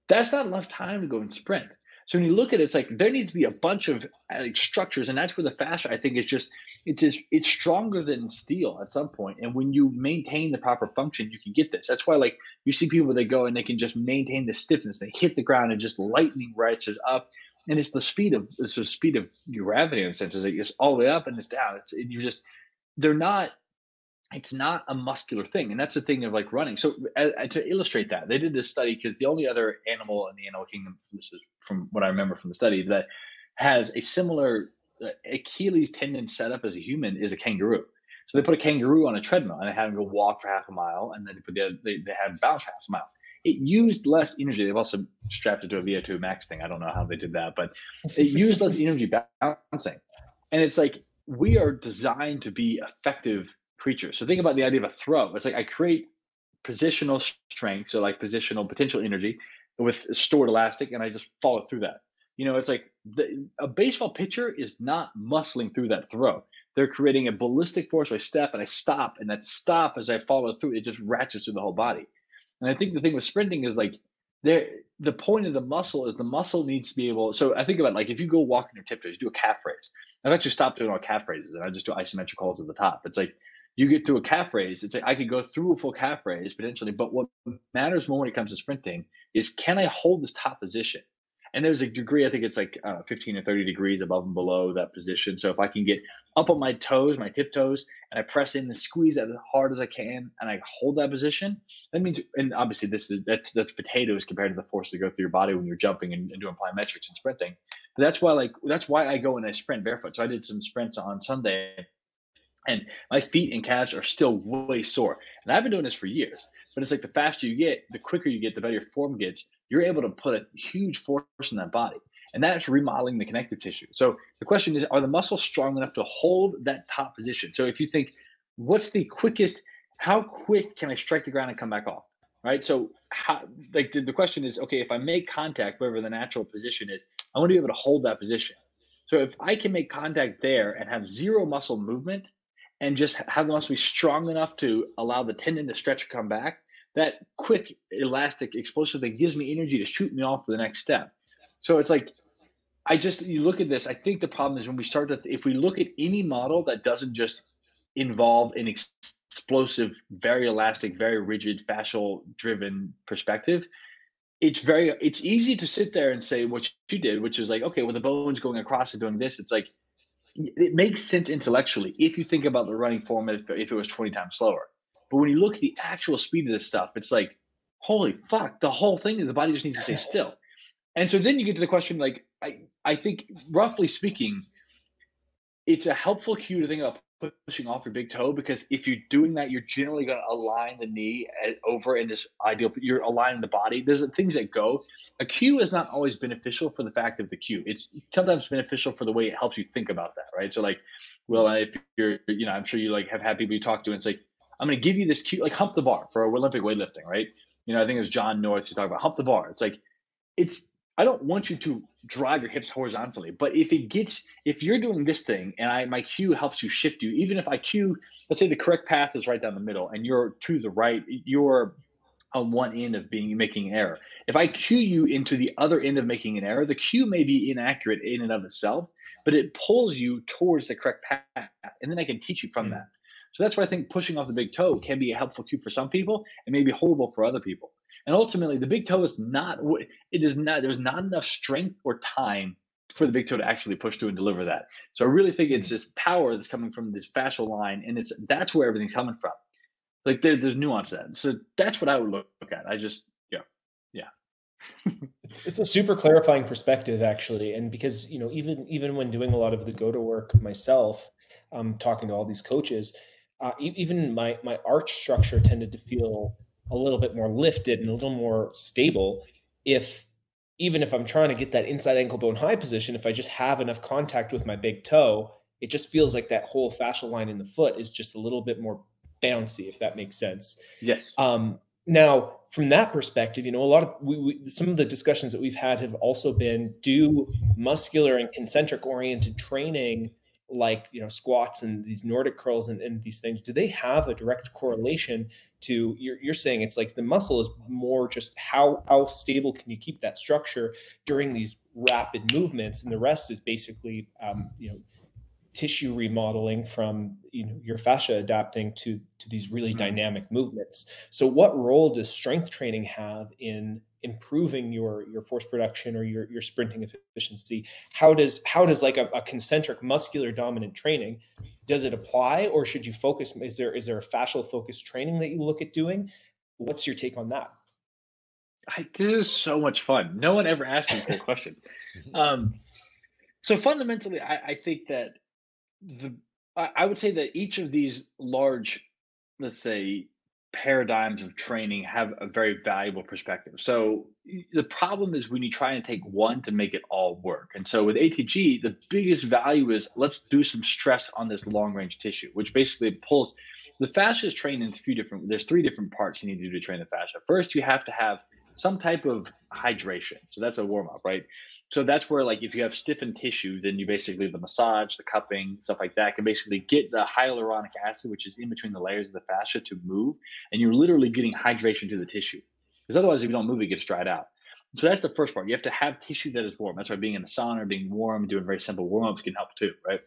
That's not enough time to go and sprint. So when you look at it, it's like there needs to be a bunch of like, structures, and that's where the fascia I think is just it's just, it's stronger than steel at some point. And when you maintain the proper function, you can get this. That's why like you see people they go and they can just maintain the stiffness. They hit the ground and just lightning ratchets up and it's the speed of it's the speed of gravity in a sense is it's all the way up and it's down it's you just they're not it's not a muscular thing and that's the thing of like running so uh, to illustrate that they did this study because the only other animal in the animal kingdom this is from what i remember from the study that has a similar uh, achilles tendon setup as a human is a kangaroo so they put a kangaroo on a treadmill and they had him go walk for half a mile and then they put the, they, they had him bounce for half a mile it used less energy. They've also strapped it to a VO2 max thing. I don't know how they did that, but it used less energy bouncing. And it's like we are designed to be effective So think about the idea of a throw. It's like I create positional strength, so like positional potential energy with stored elastic, and I just follow through that. You know, it's like the, a baseball pitcher is not muscling through that throw. They're creating a ballistic force. So I step and I stop, and that stop as I follow through, it just ratchets through the whole body. And I think the thing with sprinting is like there the point of the muscle is the muscle needs to be able so I think about like if you go walk in your tiptoes, you do a calf raise. I've actually stopped doing all calf raises and I just do isometric holds at the top. It's like you get through a calf raise, it's like I could go through a full calf raise potentially, but what matters more when it comes to sprinting is can I hold this top position? and there's a degree i think it's like uh, 15 or 30 degrees above and below that position. So if i can get up on my toes my tiptoes and i press in and squeeze that as hard as i can and i hold that position that means and obviously this is that's that's potatoes compared to the force that go through your body when you're jumping and, and doing plyometrics and sprinting. But that's why like that's why i go and i sprint barefoot. So i did some sprints on sunday and my feet and calves are still way sore and i've been doing this for years but it's like the faster you get the quicker you get the better your form gets you're able to put a huge force in that body. And that's remodeling the connective tissue. So the question is, are the muscles strong enough to hold that top position? So if you think, what's the quickest, how quick can I strike the ground and come back off? Right. So how, like the, the question is, okay, if I make contact, wherever the natural position is, I want to be able to hold that position. So if I can make contact there and have zero muscle movement and just have the muscle be strong enough to allow the tendon to stretch and come back, that quick, elastic, explosive thing gives me energy to shoot me off for the next step. So it's like, I just, you look at this, I think the problem is when we start to, if we look at any model that doesn't just involve an explosive, very elastic, very rigid, fascial driven perspective, it's very, it's easy to sit there and say what you did, which is like, okay, well, the bone's going across and doing this. It's like, it makes sense intellectually if you think about the running form if, if it was 20 times slower but when you look at the actual speed of this stuff, it's like, holy fuck, the whole thing, the body just needs to stay still. And so then you get to the question, like, I, I think roughly speaking, it's a helpful cue to think about pushing off your big toe because if you're doing that, you're generally going to align the knee eh, over in this ideal. You're aligning the body. There's things that go. A cue is not always beneficial for the fact of the cue. It's sometimes beneficial for the way it helps you think about that, right? So like, well, if you're, you know, I'm sure you like have had people you talk to and it's like, I'm going to give you this cue, like hump the bar for Olympic weightlifting, right? You know, I think it was Jon North who talked about hump the bar. It's like, it's, I don't want you to drive your hips horizontally, but if it gets, if you're doing this thing and I, my cue helps you shift you, even if I cue, let's say the correct path is right down the middle and you're to the right, you're on one end of being making an error. If I cue you into the other end of making an error, the cue may be inaccurate in and of itself, but it pulls you towards the correct path. And then I can teach you from mm-hmm. that. So that's why I think pushing off the big toe can be a helpful cue for some people and maybe horrible for other people. And ultimately, the big toe is not it is not there's not enough strength or time for the big toe to actually push through and deliver that. So I really think it's this power that's coming from this fascial line, and it's that's where everything's coming from. Like there, there's nuance that. So that's what I would look at. I just yeah, yeah. it's a super clarifying perspective actually, and because you know even even when doing a lot of the GOATA work myself, um, talking to all these coaches, uh, even my my arch structure tended to feel a little bit more lifted and a little more stable if even if I'm trying to get that inside ankle bone high position, if I just have enough contact with my big toe, it just feels like that whole fascial line in the foot is just a little bit more bouncy, if that makes sense. Yes. Um, now, from that perspective, you know, a lot of we, we, some of the discussions that we've had have also been do muscular and concentric oriented training like you know squats and these nordic curls and, and these things do they have a direct correlation to you're, you're saying it's like the muscle is more just how how stable can you keep that structure during these rapid movements and the rest is basically um, you know tissue remodeling from you know your fascia adapting to to these really mm-hmm. dynamic movements so what role does strength training have in improving your your force production or your your sprinting efficiency how does how does like a, a, concentric muscular dominant training does it apply or should you focus is there is there a fascial focused training that you look at doing? What's your take on that? I, this is so much fun. No one ever asked me that question. Um, so fundamentally I, I think that the I, I would say that each of these large let's say paradigms of training have a very valuable perspective. So the problem is when you try and take one to make it all work. And so with ATG, the biggest value is let's do some stress on this long range tissue, which basically pulls the fascia is trained in a few different there's three different parts you need to do to train the fascia. First, you have to have some type of hydration. So that's a warm up, right? So that's where, like, if you have stiffened tissue, then you basically the massage, the cupping, stuff like that can basically get the hyaluronic acid, which is in between the layers of the fascia, to move, and you're literally getting hydration to the tissue. Because otherwise, if you don't move, it gets dried out. So that's the first part. You have to have tissue that is warm. That's why being in the sauna being warm, doing very simple warm ups can help too, right?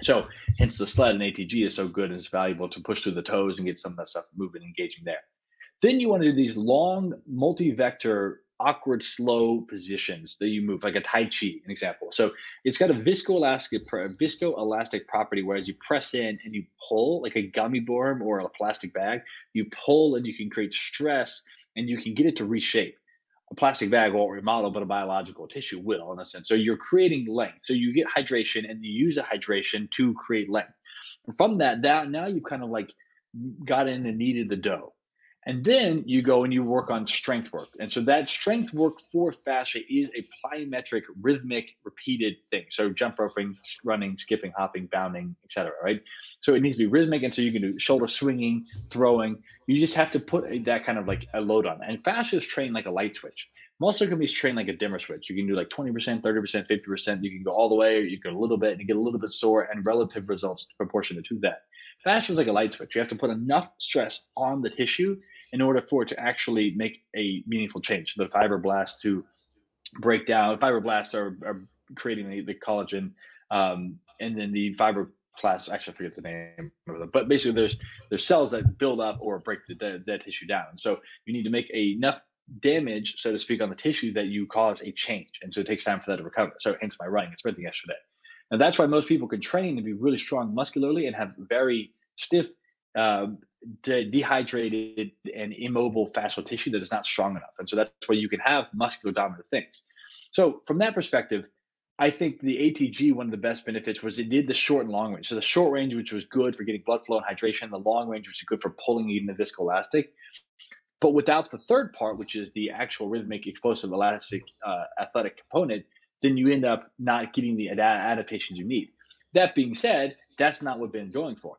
So hence the sled and ATG is so good and it's valuable to push through the toes and get some of that stuff moving, engaging there. Then you want to do these long multi-vector awkward slow positions that you move like a tai chi an example. So it's got a viscoelastic viscoelastic property whereas you press in and you pull like a gummy worm or a plastic bag you pull and you can create stress and you can get it to reshape. A plastic bag won't remodel but a biological tissue will in a sense. So you're creating length. So you get hydration and you use the hydration to create length. And from that, that now you've kind of like got in and kneaded the dough and then you go and you work on strength work. And so that strength work for fascia is a plyometric, rhythmic, repeated thing. So jump roping, running, skipping, hopping, bounding, etc. Right. So it needs to be rhythmic. And so you can do shoulder swinging, throwing. You just have to put a, that kind of like a load on. And fascia is trained like a light switch. Muscle can be trained like a dimmer switch. You can do like 20%, 30%, 50%. You can go all the way, or you can a little bit and get a little bit sore and relative results proportionate to that. Fascia is like a light switch. You have to put enough stress on the tissue in order for it to actually make a meaningful change. The fibroblasts to break down, fibroblasts are, are creating the, the collagen, um, and then the fibroblasts, actually I forget the name of them, but basically there's there's cells that build up or break the, the, that tissue down. So you need to make enough damage, so to speak, on the tissue that you cause a change. And so it takes time for that to recover. So hence my running and sprinting yesterday. And that's why most people can train and be really strong muscularly and have very stiff uh, de- dehydrated and immobile fascial tissue that is not strong enough. And so that's why you can have muscular dominant things. So from that perspective, I think the ATG, one of the best benefits was it did the short and long range. So the short range, which was good for getting blood flow and hydration, the long range, which is good for pulling even the viscoelastic. But without the third part, which is the actual rhythmic, explosive, elastic, uh, athletic component, then you end up not getting the ad- adaptations you need. That being said, that's not what Ben's going for.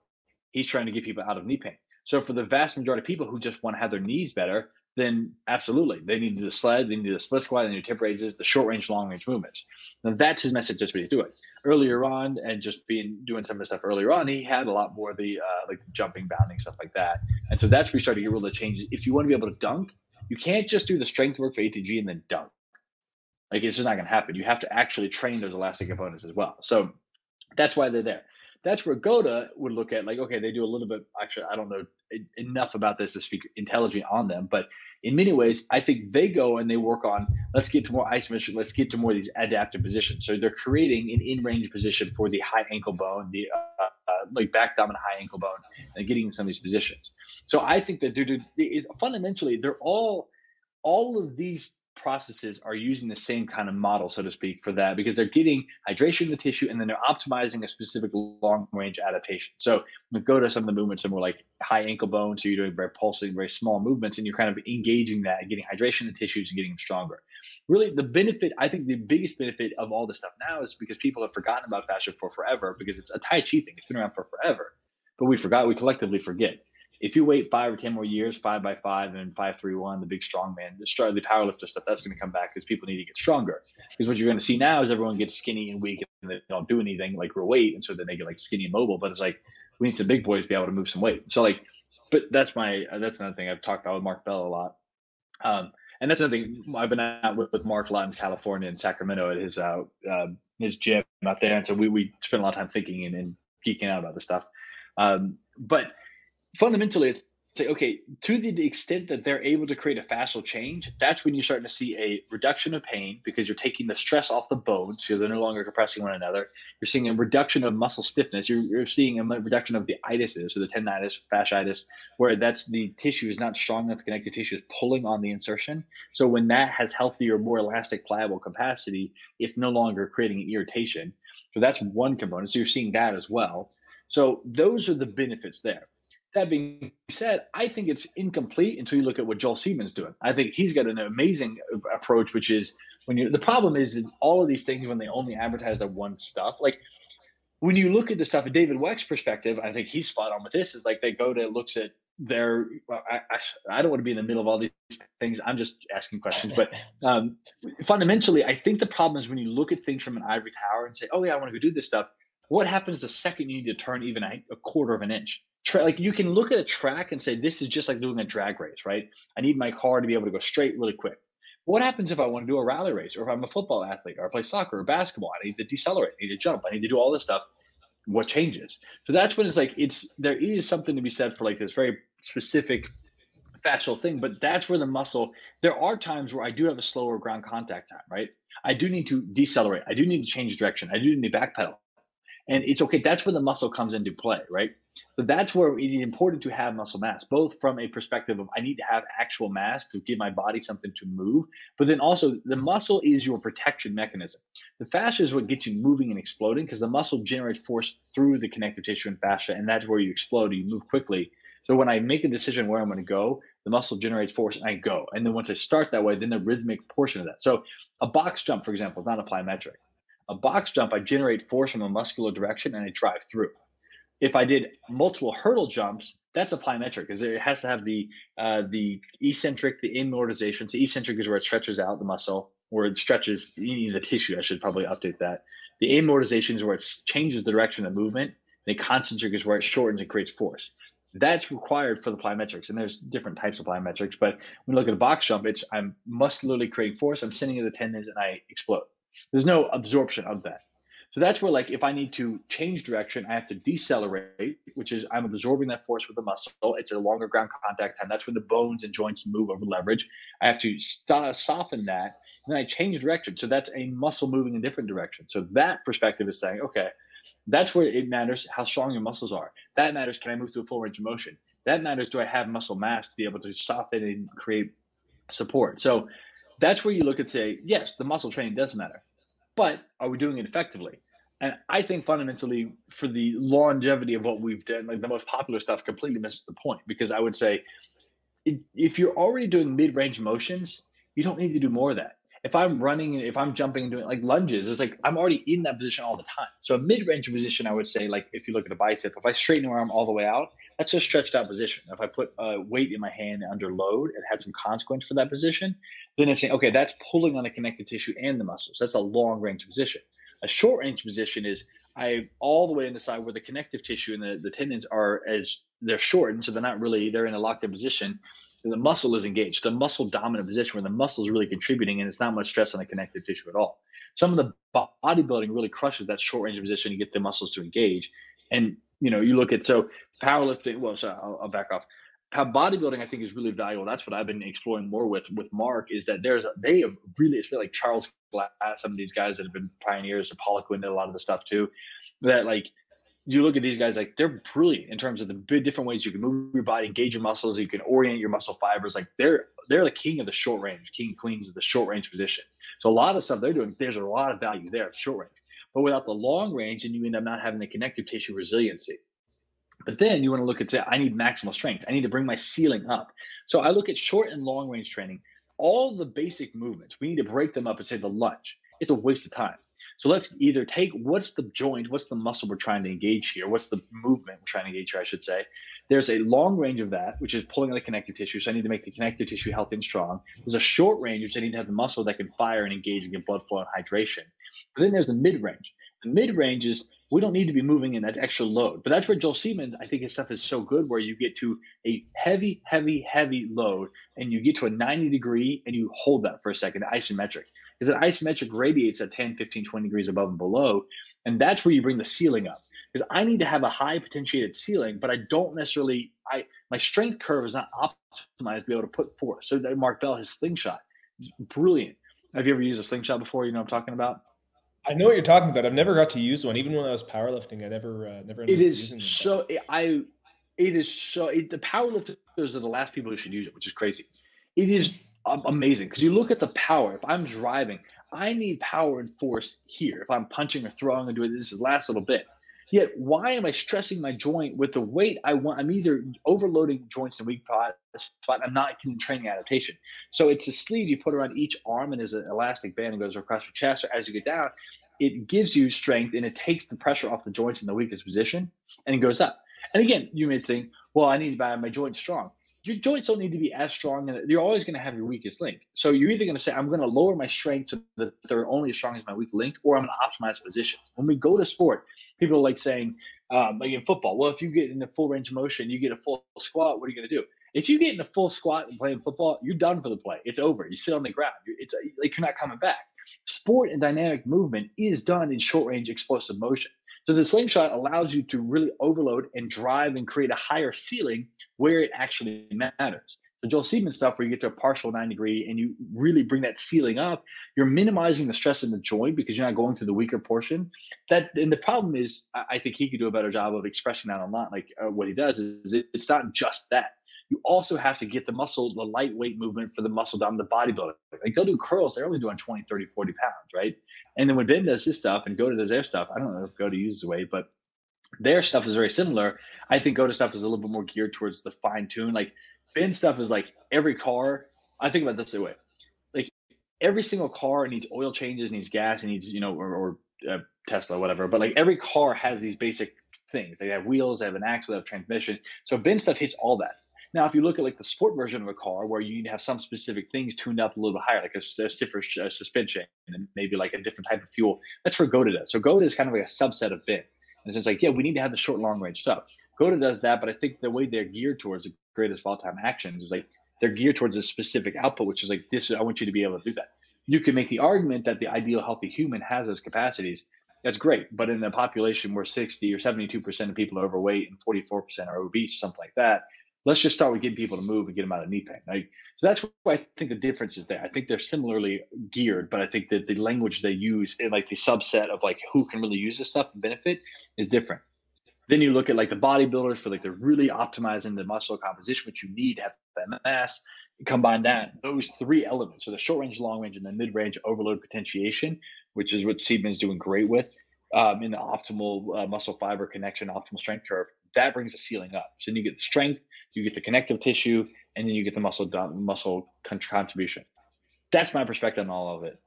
He's trying to get people out of knee pain. So for the vast majority of people who just want to have their knees better, then absolutely they need to do the sled, they need to do the split squat, they need to hip raises, the short range, long range movements. Now that's his message. That's what he's doing. Earlier on, and just being doing some of the stuff earlier on, he had a lot more of the uh, like jumping, bounding stuff like that. And so that's where we started to get the changes. If you want to be able to dunk, you can't just do the strength work for ATG and then dunk. Like it's just not going to happen. You have to actually train those elastic components as well. So that's why they're there. That's where GOATA would look at like, okay, they do a little bit. Actually, I don't know enough about this to speak intelligently on them, but in many ways, I think they go and they work on let's get to more isometric, let's get to more of these adaptive positions. So they're creating an in-range position for the high ankle bone, the uh, uh, like back dominant high ankle bone, and getting in some of these positions. So I think that they're, fundamentally they're all all of these processes are using the same kind of model, so to speak, for that because they're getting hydration in the tissue and then they're optimizing a specific long range adaptation. So we go to some of the movements and more like high ankle bone, so you're doing very pulsing, very small movements, and you're kind of engaging that and getting hydration in the tissues and getting them stronger. Really, the benefit, I think the biggest benefit of all this stuff now is because people have forgotten about fascia for forever because it's a Tai Chi thing. It's been around for forever. But we forgot, we collectively forget if you wait five or ten more years, five by five and five three one, the big strong man, the start the powerlifter stuff, that's going to come back because people need to get stronger. Because what you're going to see now is everyone gets skinny and weak and they don't do anything like real weight, and so then they get like skinny and mobile. But it's like we need some big boys to be able to move some weight. So like, but that's my that's another thing I've talked about with Mark Bell a lot. Um, and that's another thing I've been out with, with Mark a lot in California and Sacramento at his uh, uh, his gym out there, and so we we spend a lot of time thinking and, and geeking out about this stuff. Um, but fundamentally it's say, okay, to the extent that they're able to create a fascial change, that's when you're starting to see a reduction of pain because you're taking the stress off the bones, so they're no longer compressing one another. You're seeing a reduction of muscle stiffness. You're, you're seeing a reduction of the itises, so the tendinitis, fasciitis, where that's the tissue is not strong enough, the connective tissue is pulling on the insertion. So when that has healthier, more elastic, pliable capacity, it's no longer creating irritation. So that's one component. So you're seeing that as well. So those are the benefits there. That being said, I think it's incomplete until you look at what Joel Seedman's doing. I think he's got an amazing approach, which is when you the problem is all of these things when they only advertise their one stuff. Like when you look at the stuff at David Weck's perspective, I think he's spot on with this. Is like they go to looks at their. I, I, I don't want to be in the middle of all these things. I'm just asking questions, but um, fundamentally, I think the problem is when you look at things from an ivory tower and say, "Oh yeah, I want to go do this stuff." What happens the second you need to turn even a, a quarter of an inch? tra- like you can look at a track and say this is just like doing a drag race, right? I need my car to be able to go straight really quick. What happens if I want to do a rally race, or if I'm a football athlete, or I play soccer or basketball? I need to decelerate, I need to jump, I need to do all this stuff. What changes? So that's when it's like it's there is something to be said for like this very specific fascial thing, but that's where the muscle. There are times where I do have a slower ground contact time, right? I do need to decelerate. I do need to change direction. I do need to backpedal. And it's okay. That's where the muscle comes into play, right? So that's where it is important to have muscle mass, both from a perspective of I need to have actual mass to give my body something to move, but then also the muscle is your protection mechanism. The fascia is what gets you moving and exploding because the muscle generates force through the connective tissue and fascia, and that's where you explode. You move quickly. So when I make a decision where I'm going to go, the muscle generates force and I go. And then once I start that way, then the rhythmic portion of that. So a box jump, for example, is not a plyometric. A box jump, I generate force from a muscular direction and I drive through. If I did multiple hurdle jumps, that's a plyometric because it has to have the uh, the eccentric, the amortization. So eccentric is where it stretches out the muscle, where it stretches the tissue. I should probably update that. The amortization is where it changes the direction of movement. The concentric is where it shortens and creates force. That's required for the plyometrics, and there's different types of plyometrics. But when you look at a box jump, it's I'm muscularly creating force. I'm sending it to the tendons, and I explode. There's no absorption of that. So that's where, like, if I need to change direction, I have to decelerate, which is I'm absorbing that force with the muscle. It's a longer ground contact time. That's when the bones and joints move over leverage. I have to st- uh, soften that, and then I change direction. So that's a muscle moving in a different direction. So that perspective is saying, okay, that's where it matters how strong your muscles are. That matters. Can I move through a full range of motion? That matters. Do I have muscle mass to be able to soften and create support? So that's where you look and say, yes, the muscle training does matter but are we doing it effectively? And I think fundamentally, for the longevity of what we've done, like the most popular stuff completely misses the point because I would say if you're already doing mid range motions, you don't need to do more of that. If I'm running, if I'm jumping and doing like lunges, it's like I'm already in that position all the time. So a mid range position, I would say, like if you look at a bicep, if I straighten my arm all the way out, that's a stretched out position. If I put a weight in my hand under load and had some consequence for that position, then it's saying, okay, that's pulling on the connective tissue and the muscles. That's a long range position. A short range position is I all the way in the side where the connective tissue and the, the tendons are as they're shortened, so they're not really they're in a locked in position. The muscle is engaged, the muscle dominant position where the muscle is really contributing and it's not much stress on the connective tissue at all. Some of the bodybuilding really crushes that short range position. You get the muscles to engage And you know, you look at so powerlifting. Well, so I'll, I'll back off. How bodybuilding, I think, is really valuable. That's what I've been exploring more with with Mark. Is that there's a, they have really, it's like Charles Glass, some of these guys that have been pioneers. Paula Quinn did a lot of the stuff too. That like you look at these guys like they're brilliant in terms of the big different ways you can move your body, engage your muscles, you can orient your muscle fibers. Like they're they're the king of the short range, king queens of the short range position. So a lot of stuff they're doing, there's a lot of value there, short range. But without the long range, and you end up not having the connective tissue resiliency. But then you want to look at say, I need maximal strength. I need to bring my ceiling up. So I look at short and long range training. All the basic movements, we need to break them up and say the lunge. It's a waste of time. So let's either take what's the joint, what's the muscle we're trying to engage here, what's the movement we're trying to engage here, I should say. There's a long range of that, which is pulling on the connective tissue. So I need to make the connective tissue healthy and strong. There's a short range, which I need to have the muscle that can fire and engage and get blood flow and hydration. But then there's the mid range. The mid range is we don't need to be moving in that extra load. But that's where Joel Seedman's, I think his stuff is so good, where you get to a heavy, heavy, heavy load and you get to a 90 degree and you hold that for a second, isometric is that isometric radiates at 10, 15, 20 degrees above and below. And that's where you bring the ceiling up. Because I need to have a high potentiated ceiling, but I don't necessarily I my strength curve is not optimized to be able to put force. So that Mark Bell, his slingshot, brilliant. Have you ever used a slingshot before? You know what I'm talking about? I know what you're talking about. I've never got to use one, even when I was powerlifting. I never, uh, never. It is so. I. It is so. It, the powerlifters are the last people who should use it, which is crazy. It is amazing because you look at the power. If I'm driving, I need power and force here. If I'm punching or throwing and doing this is last little bit. Yet, why am I stressing my joint with the weight I want? I'm either overloading joints in weak spot. I'm not getting training adaptation. So it's a sleeve you put around each arm and is an elastic band and goes across your chest. So as you get down, it gives you strength and it takes the pressure off the joints in the weakest position and it goes up. And again, you may think, well, I need to buy my joints strong your joints don't need to be as strong and you're always going to have your weakest link. So you're either going to say, I'm going to lower my strength so that they're only as strong as my weak link, or I'm going to optimize positions. When we go to sport, people like saying, um, like in football, well, if you get in a full range of motion, you get a full squat, what are you going to do? If you get in a full squat and playing football, you're done for the play. It's over. You sit on the ground. It's like you're not coming back. Sport and dynamic movement is done in short range explosive motion. So the slingshot allows you to really overload and drive and create a higher ceiling where it actually matters. The Joel Seedman's stuff where you get to a partial nine degree and you really bring that ceiling up, you're minimizing the stress in the joint because you're not going through the weaker portion. That and the problem is, I think he could do a better job of expressing that online. Like uh, what he does is, it, it's not just that. You also have to get the muscle, the lightweight movement for the muscle down the bodybuilder. Like they'll do curls, they're only doing 20, 30, 40 pounds, right? And then when Ben does his stuff and GOATA does their stuff, I don't know if GOATA uses weight, but their stuff is very similar. I think GOATA stuff is a little bit more geared towards the fine tune. Like Ben stuff is like every car. I think about this the way: like every single car needs oil changes, needs gas, needs you know, or, or uh, Tesla, whatever. But like every car has these basic things. They have wheels, they have an axle, they have transmission. So Ben stuff hits all that. Now, if you look at like the sport version of a car where you need to have some specific things tuned up a little bit higher, like a, a stiffer uh, suspension and maybe like a different type of fuel, that's where GOATA does. So GOATA is kind of like a subset of Ben. And it's like, yeah, we need to have the short, long range stuff. GOATA does that, but I think the way they're geared towards the greatest all time actions is like they're geared towards a specific output, which is like this. I want you to be able to do that. You can make the argument that the ideal healthy human has those capacities. That's great, but in the population where 60 or 72 percent of people are overweight and 44 percent are obese, or something like that, let's just start with getting people to move and get them out of knee pain. Right? So that's why I think the difference is there. I think they're similarly geared, but I think that the language they use in like the subset of like who can really use this stuff and benefit is different. Then you look at like the bodybuilders for like they're really optimizing the muscle composition, which you need to have that mass. Combine that, those three elements, so the short range, long range, and the mid range overload potentiation, which is what Seedman's doing great with um, in the optimal uh, muscle fiber connection, optimal strength curve. That brings the ceiling up. So then you get the strength, you get the connective tissue, and then you get the muscle muscle contribution. That's my perspective on all of it.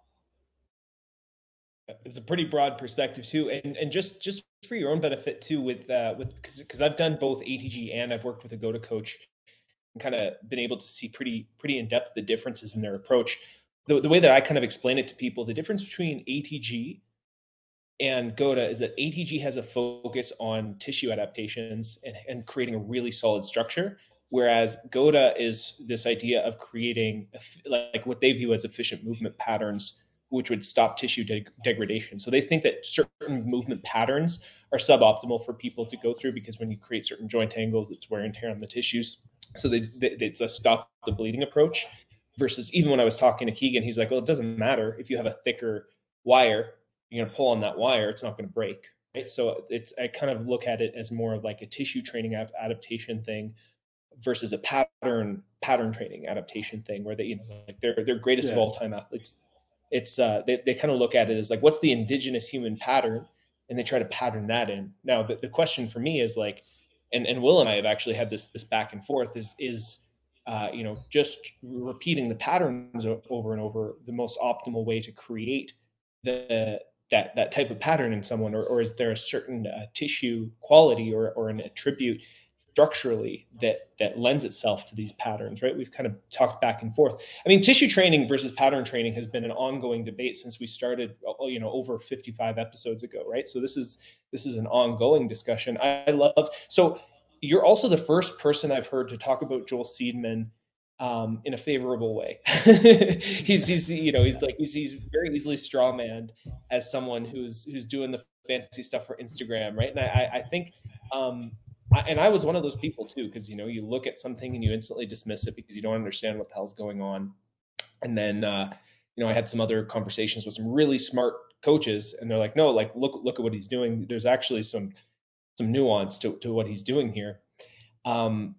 It's a pretty broad perspective too, and and just just for your own benefit too, with uh, with because I've done both ATG and I've worked with a GOATA coach, and kind of been able to see pretty pretty in depth the differences in their approach. The the way that I kind of explain it to people, the difference between ATG and GOATA is that ATG has a focus on tissue adaptations and, and creating a really solid structure, whereas GOATA is this idea of creating like what they view as efficient movement patterns which would stop tissue de- degradation. So they think that certain movement patterns are suboptimal for people to go through because when you create certain joint angles, it's wear and tear on the tissues. So they, they, it's a stop the bleeding approach. Versus even when I was talking to Keegan, he's like, well, it doesn't matter if you have a thicker wire, you're gonna pull on that wire, it's not gonna break. Right. So it's I kind of look at it as more of like a tissue training adaptation thing versus a pattern pattern training adaptation thing where they you know like they're they're greatest yeah. of all time athletes it's uh, they, they kind of look at it as like what's the indigenous human pattern and they try to pattern that in now the, the question for me is like and, and will and i have actually had this this back and forth is is uh, you know just repeating the patterns over and over the most optimal way to create the that that type of pattern in someone or, or is there a certain uh, tissue quality or, or an attribute structurally that that lends itself to these patterns right? We've kind of talked back and forth. I mean tissue training versus pattern training has been an ongoing debate since we started uh, you know over 55 episodes ago right? So this is this is an ongoing discussion. I love so you're also the first person i've heard to talk about joel seedman um, in a favorable way. he's, he's, you know, he's like he's, he's very easily strawmanned as someone who's who's doing the fantasy stuff for Instagram, right? And I, I think um, and I was one of those people too, because you know you look at something and you instantly dismiss it because you don't understand what the hell's going on. And then uh, you know I had some other conversations with some really smart coaches, and they're like, no, like look look at what he's doing. There's actually some some nuance to to what he's doing here. Um,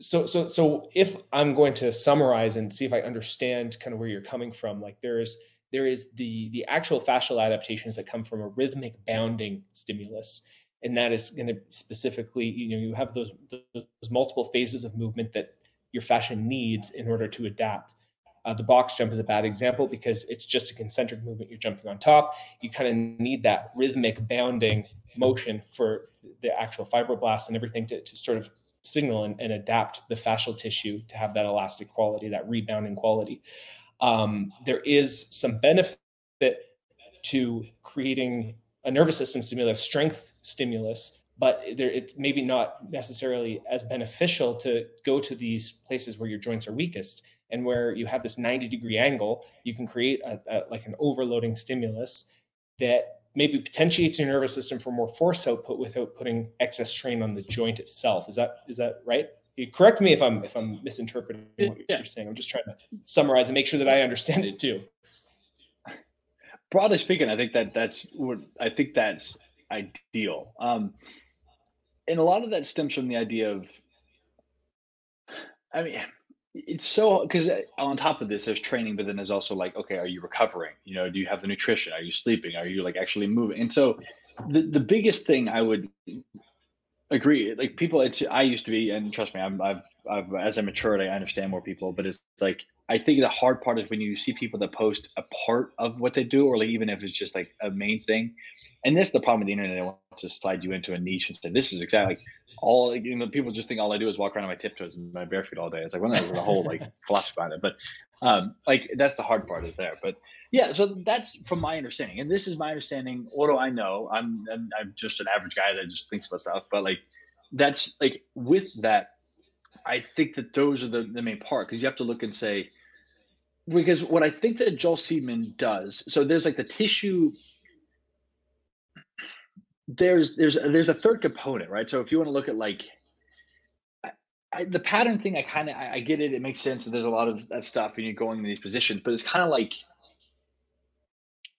so so so if I'm going to summarize and see if I understand kind of where you're coming from, like there's there is the the actual fascial adaptations that come from a rhythmic bounding stimulus. And that is going to specifically you know you have those those multiple phases of movement that your fascia needs in order to adapt. Uh, the box jump is a bad example because it's just a concentric movement you're jumping on top. You kind of need that rhythmic bounding motion for the actual fibroblasts and everything to, to sort of signal and, and, adapt the fascial tissue to have that elastic quality that rebounding quality um, there is some benefit to creating a nervous system stimulus strength stimulus, but there, it's maybe not necessarily as beneficial to go to these places where your joints are weakest and where you have this 90 degree angle. You can create a, a, like an overloading stimulus that maybe potentiates your nervous system for more force output without putting excess strain on the joint itself. Is that is that right? You correct me if I'm if I'm misinterpreting what yeah. you're saying. I'm just trying to summarize and make sure that I understand it too. Broadly speaking, I think that that's what I think that's ideal. Um, and a lot of that stems from the idea of, I mean, it's so because uh, on top of this, there's training, but then there's also like, okay, are you recovering? You know, do you have the nutrition? Are you sleeping? Are you like actually moving? And so, the the biggest thing I would agree, like people, it's I used to be, and trust me, I'm, I've I've as I matured, I understand more people, but it's like I think the hard part is when you see people that post a part of what they do, or like even if it's just like a main thing. And this is the problem with the internet. It wants to slide you into a niche and say, this is exactly like all, you know, people just think all I do is walk around on my tiptoes and my bare feet all day. It's like, well, there's a whole like philosophy behind it. But um, like, that's the hard part is there. But yeah, so that's from my understanding. And this is my understanding. What do I know? I'm, I'm, I'm just an average guy that just thinks about stuff. But like, that's like with that, I think that those are the, the main part because you have to look and say, because what I think that Joel Seedman does, so there's like the tissue. There's there's there's a third component, right? So if you want to look at like I, I, the pattern thing, I kind of I, I, get it. It makes sense. that there's a lot of that stuff, and you're going in these positions, but it's kind of like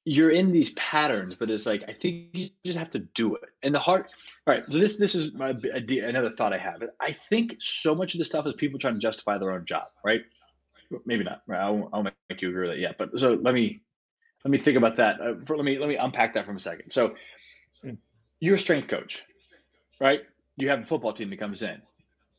you're in these patterns, but it's like I think you just have to do it. And the heart. All right, so this this is my another thought I have. I think so much of the stuff is people trying to justify their own job, right? maybe not. Right? I won't, I won't make you agree with it yet. But so let me let me think about that. Uh, for, let me let me unpack that from a second. So you're a strength coach, right? You have a football team that comes in.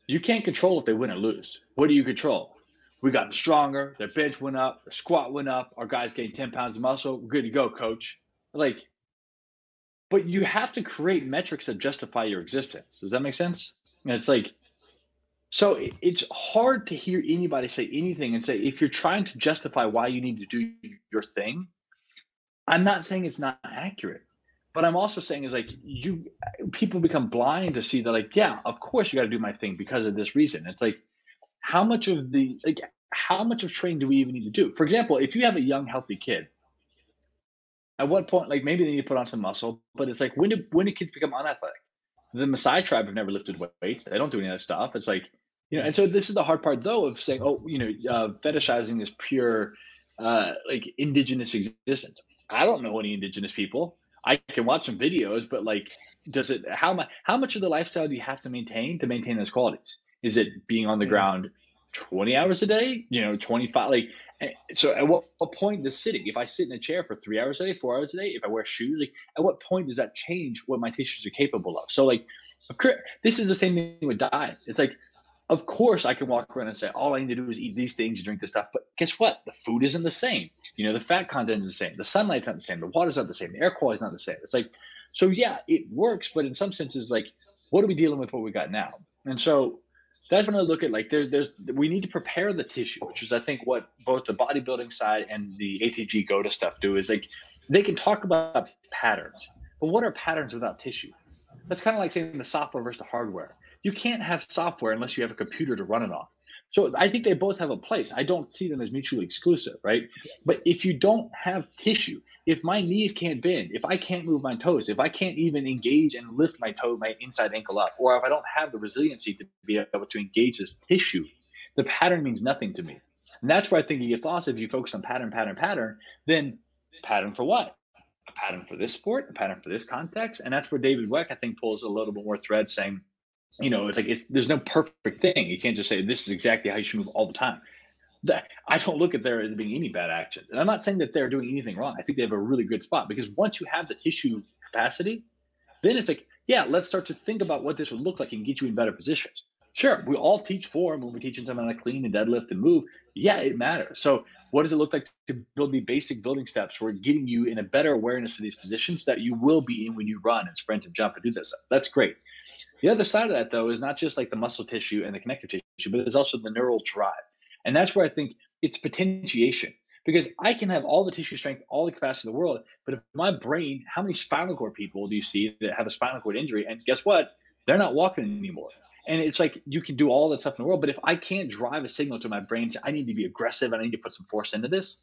You can't control if they win or lose. What do you control? We got stronger. Their bench went up. Their squat went up. Our guys gained 10 pounds of muscle. We're good to go, coach. Like, but you have to create metrics that justify your existence. Does that make sense? And it's like so it's hard to hear anybody say anything and say, if you're trying to justify why you need to do your thing, I'm not saying it's not accurate. But I'm also saying is like you people become blind to see that like, yeah, of course you got to do my thing because of this reason. It's like how much of the like how much of training do we even need to do? For example, if you have a young, healthy kid, at what point, like maybe they need to put on some muscle, but it's like when do when do kids become unathletic? The Maasai tribe have never lifted weights. They don't do any of that stuff. It's like, you know, and so this is the hard part though of saying, oh, you know, uh, fetishizing this pure, uh, like indigenous existence. I don't know any indigenous people. I can watch some videos, but like, does it? How much? How much of the lifestyle do you have to maintain to maintain those qualities? Is it being on the ground 20 hours a day? You know, 25. Like, eh, so at what, what point does sitting? If I sit in a chair for three hours a day, four hours a day, if I wear shoes, like, at what point does that change what my tissues are capable of? So, like, of course, this is the same thing with diet. It's like, of course, I can walk around and say all I need to do is eat these things, and drink this stuff. But guess what? The food isn't the same. You know, the fat content is the same. The sunlight's not the same. The water's not the same. The air quality is not the same. It's like, so yeah, it works, but in some senses, like, what are we dealing with? What we got now? And so that's when I look at like there's there's we need to prepare the tissue, which is I think what both the bodybuilding side and the ATG GOATA stuff do is like they can talk about patterns, but what are patterns without tissue? That's kind of like saying the software versus the hardware. You can't have software unless you have a computer to run it on. So I think they both have a place. I don't see them as mutually exclusive, right? But if you don't have tissue, if my knees can't bend, if I can't move my toes, if I can't even engage and lift my toe, my inside ankle up, or if I don't have the resiliency to be able to engage this tissue, the pattern means nothing to me. And that's where I think you get lost if you focus on pattern, pattern, pattern, then pattern for what? A pattern for this sport, a pattern for this context. And that's where David Weck, I think, pulls a little bit more thread saying, you know, it's like it's there's no perfect thing. You can't just say this is exactly how you should move all the time. That I don't look at there as being any bad actions. And I'm not saying that they're doing anything wrong. I think they have a really good spot because once you have the tissue capacity, then it's like, yeah, let's start to think about what this would look like and get you in better positions. Sure, we all teach form when we're teaching someone how to clean and deadlift and move. Yeah, it matters. So, what does it look like to build the basic building steps? We're getting you in a better awareness for these positions that you will be in when you run and sprint and jump and do this. That's great. The other side of that, though, is not just like the muscle tissue and the connective tissue, but there's also the neural drive. And that's where I think it's potentiation. Because I can have all the tissue strength, all the capacity in the world, but if my brain, how many spinal cord people do you see that have a spinal cord injury? And guess what? They're not walking anymore. And it's like you can do all the stuff in the world, but if I can't drive a signal to my brain, I need to be aggressive and I need to put some force into this,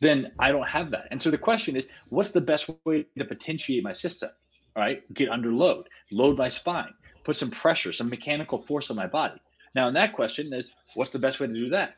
then I don't have that. And so the question is, what's the best way to potentiate my system? All right, get under load, load my spine, put some pressure, some mechanical force on my body. Now, in that question is, what's the best way to do that?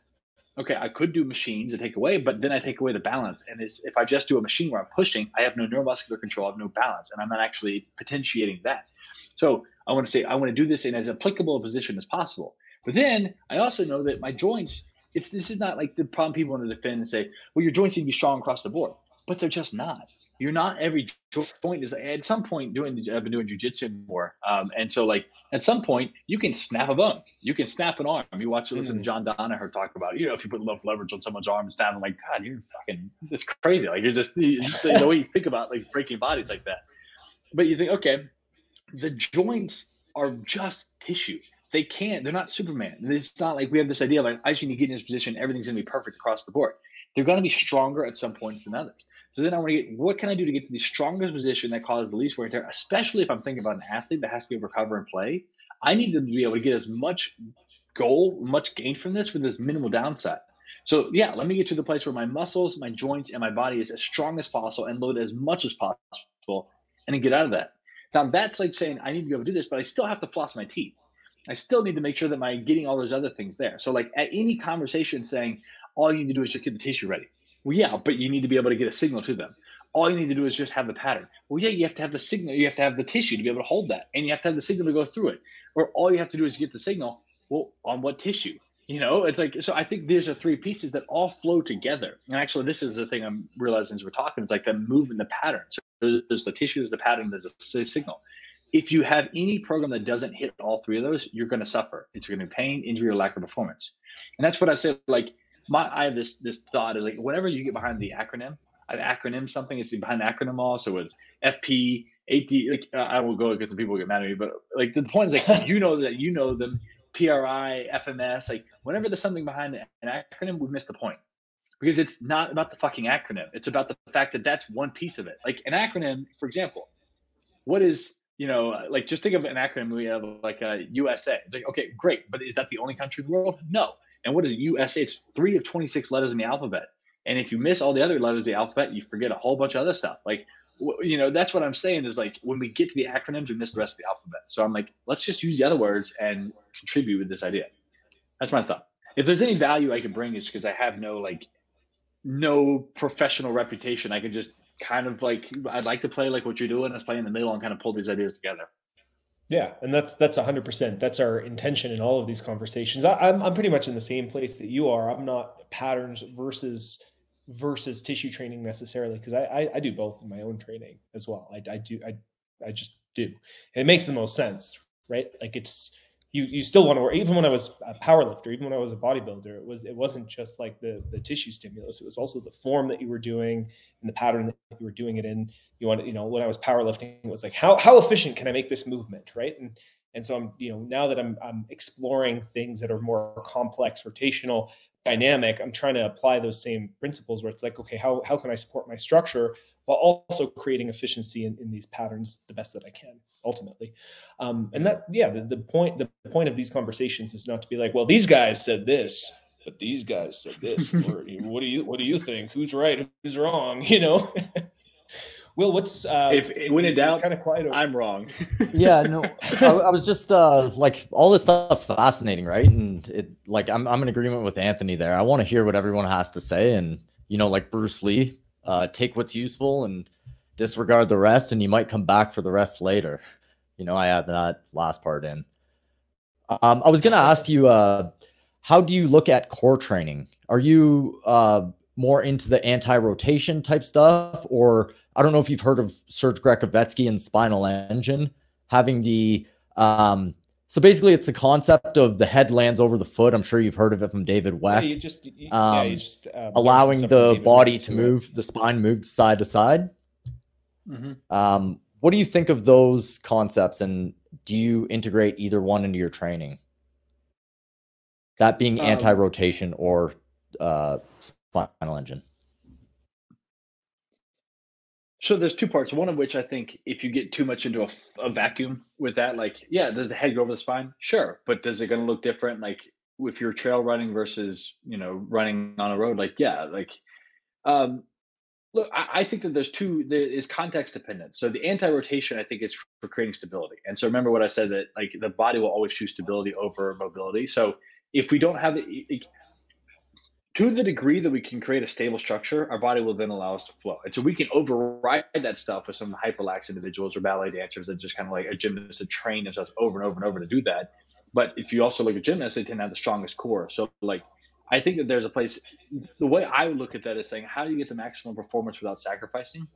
Okay, I could do machines to take away, but then I take away the balance. And if I just do a machine where I'm pushing, I have no neuromuscular control, I have no balance, and I'm not actually potentiating that. So I want to say I want to do this in as applicable a position as possible. But then I also know that my joints, it's this is not like the problem people want to defend and say, well, your joints need to be strong across the board, but they're just not you're not every joint is at some point doing I've been doing jujitsu more, um, and so like at some point you can snap a bone, you can snap an arm. You watch listen mm. to John Danaher talk about you know if you put enough leverage on someone's arm and snap, I'm like God, you're fucking it's crazy. Like you're just the, the way you think about like breaking bodies like that. But you think okay, the joints are just tissue. They can't. They're not Superman. It's not like we have this idea like I just need to get in this position. Everything's gonna be perfect across the board. They're gonna be stronger at some points than others. So then I want to get what can I do to get to the strongest position that causes the least wear and tear, especially if I'm thinking about an athlete that has to be able to recover and play. I need them to be able to get as much goal, much gain from this with as minimal downside. So yeah, let me get to the place where my muscles, my joints, and my body is as strong as possible and load as much as possible and then get out of that. Now that's like saying I need to be able to do this, but I still have to floss my teeth. I still need to make sure that I'm getting all those other things there. So like at any conversation saying all you need to do is just get the tissue ready. Well, yeah, but you need to be able to get a signal to them. All you need to do is just have the pattern. Well, yeah, you have to have the signal. You have to have the tissue to be able to hold that, and you have to have the signal to go through it. Or all you have to do is get the signal. Well, on what tissue? You know, it's like so. I think these are three pieces that all flow together. And actually, this is the thing I'm realizing as we're talking. It's like the movement, the pattern. So there's, there's the tissue, there's the pattern, there's a signal. If you have any program that doesn't hit all three of those, you're going to suffer. It's going to be pain, injury, or lack of performance. And that's what I said. Like my I have this this thought is like whenever you get behind the acronym, an acronym something is behind the acronym all. So it's FP, AT. Like uh, I will go because some people get mad at me, but like the point is like you know that you know them. PRI, FMS, like whenever there's something behind an acronym, we miss the point because it's not about the fucking acronym. It's about the fact that that's one piece of it. Like an acronym, for example, what is you know, like just think of an acronym we have like uh, a USA. It's like okay, great, but is that the only country in the world? No And what is it? USA? It's three of 26 letters in the alphabet. And if you miss all the other letters of the alphabet, you forget a whole bunch of other stuff. Like, you know, that's what I'm saying is like when we get to the acronyms, we miss the rest of the alphabet. So I'm like, let's just use the other words and contribute with this idea. That's my thought. If there's any value I can bring, is because I have no like, no professional reputation. I can just kind of like, I'd like to play like what you're doing, let's play in the middle and kind of pull these ideas together. Yeah, and that's that's a hundred percent. That's our intention in all of these conversations. I, I'm I'm pretty much in the same place that you are. I'm not patterns versus versus tissue training necessarily because I, I, I do both in my own training as well. I I do I I just do. It makes the most sense, right? Like it's you you still want to work even when I was a power lifter, even when I was a bodybuilder, it was it wasn't just like the the tissue stimulus. It was also the form that you were doing and the pattern that you were doing it in you want you know when i was powerlifting it was like how how efficient can i make this movement? Right? And and so i'm you know now that i'm i'm exploring things that are more complex rotational dynamic i'm trying to apply those same principles where it's like okay how how can i support my structure while also creating efficiency in, in these patterns the best that i can ultimately? Um, and that yeah the, the point the point of these conversations is not to be like well these guys said this but these guys said this. Or, what do you what do you think? Who's right? Who's wrong? You know Will, what's uh, if when in doubt, kind of quiet? Over. I'm wrong. yeah, no, I, I, was just uh, like all this stuff's fascinating, right? And it like I'm I'm in agreement with Anthony there. I want to hear what everyone has to say, and you know, like Bruce Lee, uh, take what's useful and disregard the rest, and you might come back for the rest later. You know, I had that last part in. Um, I was gonna ask you, uh, how do you look at core training? Are you uh more into the anti-rotation type stuff, or I don't know if you've heard of Serge Gracovetsky and Spinal Engine, having the um, so basically it's the concept of the head lands over the foot. I'm sure you've heard of it from David Weck. Yeah, you just, you, um, yeah, you just um, allowing the body to move, the spine moved side to side. Mm-hmm. Um, what do you think of those concepts, and do you integrate either one into your training? That being um, anti-rotation or uh, spinal engine. So there's two parts. One of which I think if you get too much into a, a vacuum with that, like, yeah, does the head go over the spine? Sure, but does it going to look different? Like if you're trail running versus you know running on a road, like yeah, like um, look, I, I think that there's two. There is context dependent. So the anti-rotation, I think, is for creating stability. And so remember what I said that like the body will always choose stability over mobility. So if we don't have it, to the degree that we can create a stable structure, our body will then allow us to flow. And so we can override that stuff with some hyperlax individuals or ballet dancers that just kind of like a gymnast that train themselves over and over and over to do that. But if you also look at gymnasts, they tend to have the strongest core. So like I think that there's a place the way I would look at that is saying how do you get the maximum performance without sacrificing,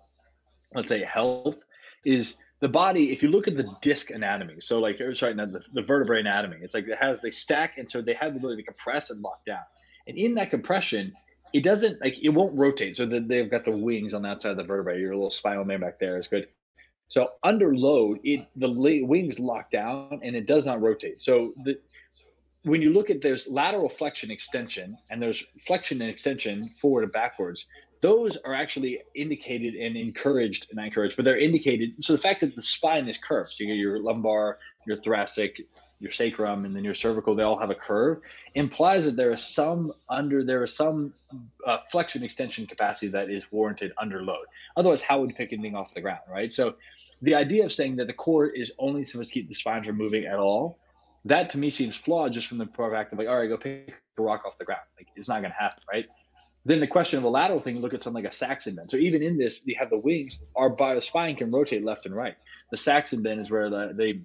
let's say health, is the body, if you look at the disc anatomy, so like sorry, not the, the vertebrae anatomy, it's like it has they stack and so they have the ability to compress and lock down. And in that compression, it doesn't like it won't rotate. So they've got the wings on that side of the vertebrae. Your little spinal man back there is good. So under load, it the wings lock down and it does not rotate. So the when you look at there's lateral flexion extension and there's flexion and extension forward and backwards those are actually indicated and encouraged not encouraged but they're indicated so the fact that the spine is curved so you get your lumbar your thoracic your sacrum and then your cervical they all have a curve implies that there is some under there is some uh, flexion extension capacity that is warranted under load otherwise how would you pick anything off the ground right so the idea of saying that the core is only supposed to keep the spine from moving at all that to me seems flawed just from the of like all right go pick a rock off the ground like it's not going to happen right then the question of the lateral thing, look at something like a Saxon bend. So even in this, you have the wings, our spine can rotate left and right. The Saxon bend is where the, they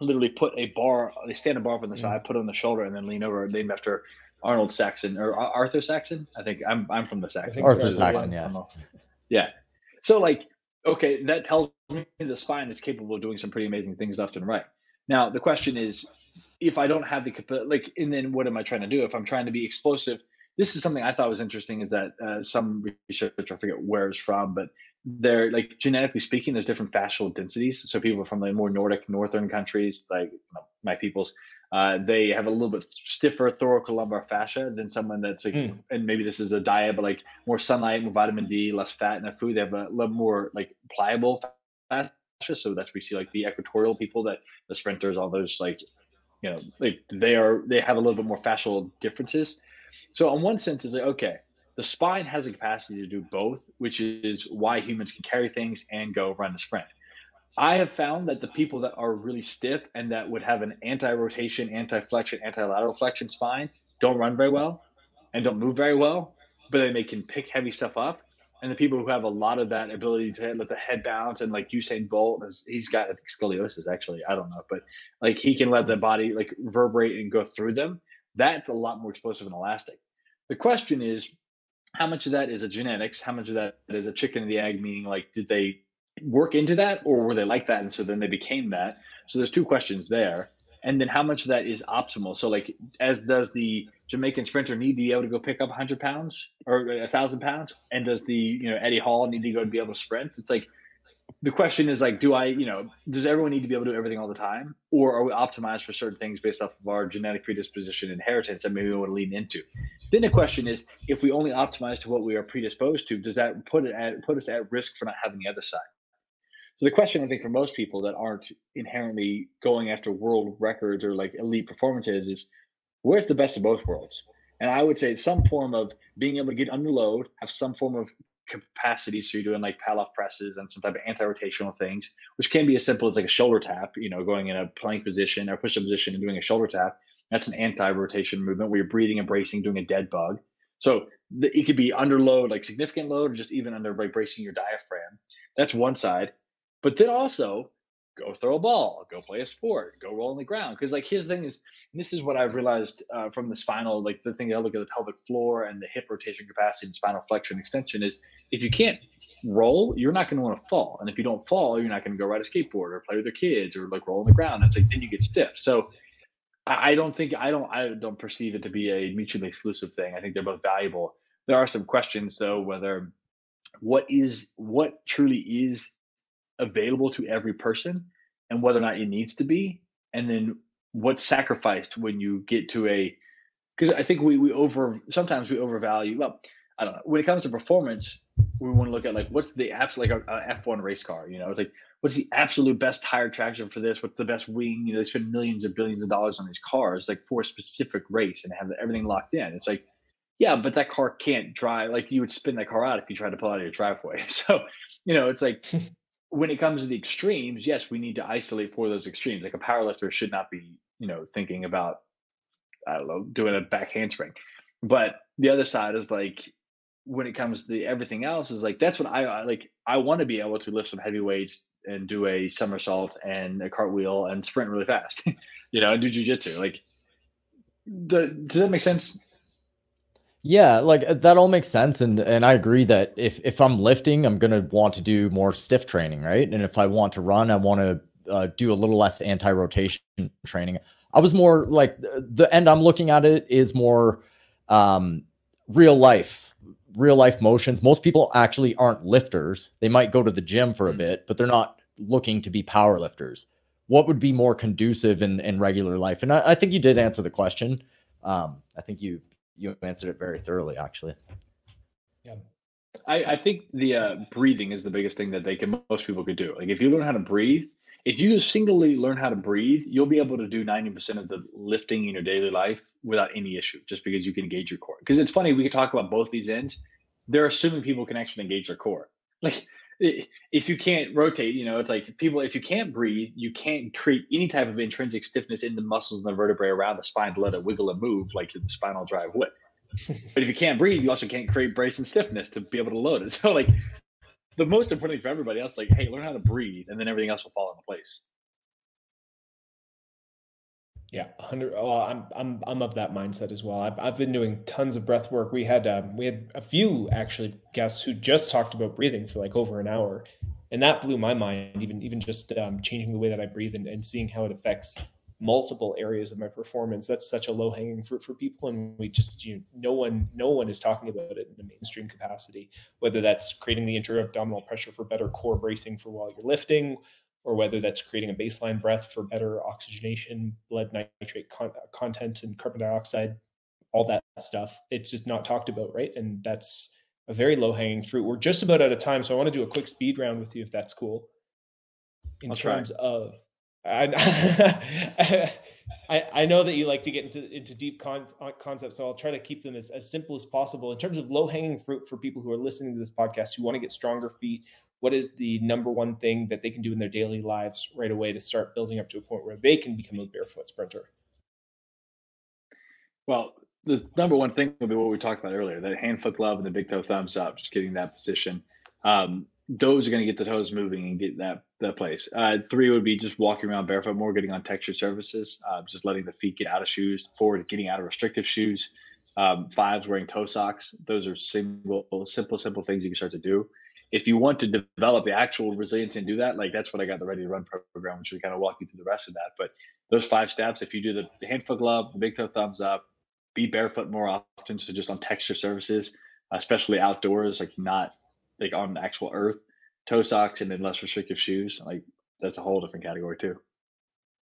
literally put a bar, they stand a bar up on the side, put it on the shoulder, and then lean over, named after Arnold Saxon or Arthur Saxon. I think I'm I'm from the Saxon. Arthur Saxon, yeah. Yeah. So like, okay, that tells me the spine is capable of doing some pretty amazing things left and right. Now the question is, if I don't have the like, and then what am I trying to do? If I'm trying to be explosive, this is something I thought was interesting. Is that uh, some research I forget where it's from, but they're like genetically speaking, there's different fascial densities. So people from the more Nordic northern countries, like my peoples, uh, they have a little bit stiffer thoracolumbar fascia than someone that's like, mm. and maybe this is a diet, but like more sunlight, more vitamin D, less fat in their food. They have a little more like pliable fascia. So that's we see like the equatorial people that the sprinters, all those like you know, like they are they have a little bit more fascial differences. So in one sense, it's like okay, the spine has a capacity to do both, which is why humans can carry things and go run a sprint. I have found that the people that are really stiff and that would have an anti-rotation, anti-flexion, anti-lateral flexion spine don't run very well and don't move very well, but they can pick heavy stuff up. And the people who have a lot of that ability to let the head bounce and like Usain Bolt, he's got scoliosis actually, I don't know, but like he can let the body like reverberate and go through them. That's a lot more explosive and elastic. The question is, how much of that is a genetics? How much of that is a chicken and the egg? Meaning, like, did they work into that, or were they like that, and so then they became that? So there's two questions there and then how much of that is optimal so like as does the jamaican sprinter need to be able to go pick up 100 pounds or 1000 pounds and does the you know eddie hall need to go to be able to sprint it's like the question is like do i you know does everyone need to be able to do everything all the time? Or are we optimized for certain things based off of our genetic predisposition inheritance that maybe we want to lean into? Then the question is if we only optimize to what we are predisposed to does that put it at put us at risk for not having the other side? So the question I think for most people that aren't inherently going after world records or like elite performances is where's the best of both worlds? And I would say some form of being able to get under load, have some form of capacity. So you're doing like Pallof presses and some type of anti-rotational things, which can be as simple as like a shoulder tap, you know, going in a plank position or push-up position and doing a shoulder tap. That's an anti-rotation movement where you're breathing and bracing, doing a dead bug. So the, it could be under load, like significant load, or just even under like bracing your diaphragm. That's one side. But then also go throw a ball, go play a sport, go roll on the ground. Because like his thing is, this is what I've realized uh, from the spinal, like the thing I look at the pelvic floor and the hip rotation capacity and spinal flexion and extension is, if you can't roll, you're not going to want to fall, and if you don't fall, you're not going to go ride a skateboard or play with your kids or like roll on the ground. It's like then you get stiff. So. I don't think I don't I don't perceive it to be a mutually exclusive thing. I think they're both valuable. There are some questions though whether what is what truly is available to every person and whether or not it needs to be and then what's sacrificed when you get to a because i think we, we over sometimes we overvalue well i don't know. When it comes to performance we want to look at like what's the absolute like a a f1 race car you know? It's like what's the absolute best tire traction for this? What's the best wing? You know they spend millions and billions of dollars on these cars like for a specific race and have everything locked in. It's like yeah but that car can't drive like you would spin that car out if you tried to pull out of your driveway. So you know it's like when it comes to the extremes, yes, we need to isolate for those extremes. Like a powerlifter should not be, you know, thinking about, I don't know, doing a back handspring. But the other side is like, when it comes to the, everything else, is like that's what I, I like. I want to be able to lift some heavy weights and do a somersault and a cartwheel and sprint really fast, you know, and do jujitsu. Like, the, does that make sense? Yeah, like uh, that all makes sense, and and I agree that if if I'm lifting, I'm gonna want to do more stiff training, right? And if I want to run, I want to uh, do a little less anti-rotation training. I was more like the end I'm looking at it is more um, real life, real life motions. Most people actually aren't lifters. They might go to the gym for a mm. bit, but they're not looking to be power lifters. What would be more conducive in, in regular life? And I, I think you did answer the question. Um, I think you you answered it very thoroughly, actually. Yeah. I, I think the uh, breathing is the biggest thing that they can most people could do. Like if you learn how to breathe, if you singly learn how to breathe, you'll be able to do 90% of the lifting in your daily life without any issue, just because you can engage your core. Because it's funny, we can talk about both these ends. They're assuming people can actually engage their core. Like if you can't rotate, you know, it's like people, if you can't breathe, you can't create any type of intrinsic stiffness in the muscles and the vertebrae around the spine to let it wiggle and move like the spinal drive would. but if you can't breathe, you also can't create brace and stiffness to be able to load it. So, like, the most important thing for everybody else, like, hey, learn how to breathe, and then everything else will fall into place. Yeah, hundred. Well, I'm I'm I'm of that mindset as well. I've I've been doing tons of breath work. We had um, we had a few actually guests who just talked about breathing for like over an hour, and that blew my mind. Even even just um, changing the way that I breathe and, and seeing how it affects multiple areas of my performance. That's such a low hanging fruit for people, and we just you know, no one no one is talking about it in a mainstream capacity. Whether that's creating the intra-abdominal pressure for better core bracing for while you're lifting, or whether that's creating a baseline breath for better oxygenation, blood nitrate con- content, and carbon dioxide, all that stuff. It's just not talked about, right? And that's a very low hanging fruit. We're just about out of time, so I want to do a quick speed round with you if that's cool. In I'll terms try. of I, I, I know that you like to get into into deep con- uh, concepts, so I'll try to keep them as, as simple as possible. In terms of low hanging fruit for people who are listening to this podcast who want to get stronger feet, what is the number one thing that they can do in their daily lives right away to start building up to a point where they can become a barefoot sprinter? Well, the number one thing would be what we talked about earlier: that hand foot glove and the big toe thumbs up, just getting that position. Um, those are going to get the toes moving and get that that place. Uh, three would be just walking around barefoot more, getting on textured surfaces, uh, just letting the feet get out of shoes. Four, getting out of restrictive shoes. Um, wearing toe socks. Those are simple, simple, simple things you can start to do. If you want to develop the actual resilience and do that, like that's what I got the Ready to Run program, which we kind of walk you through the rest of that. But those five steps, if you do the hand foot glove, the big toe thumbs up, be barefoot more often, so just on texture surfaces, especially outdoors, like not like on actual earth, toe socks, and then less restrictive shoes. Like that's a whole different category too.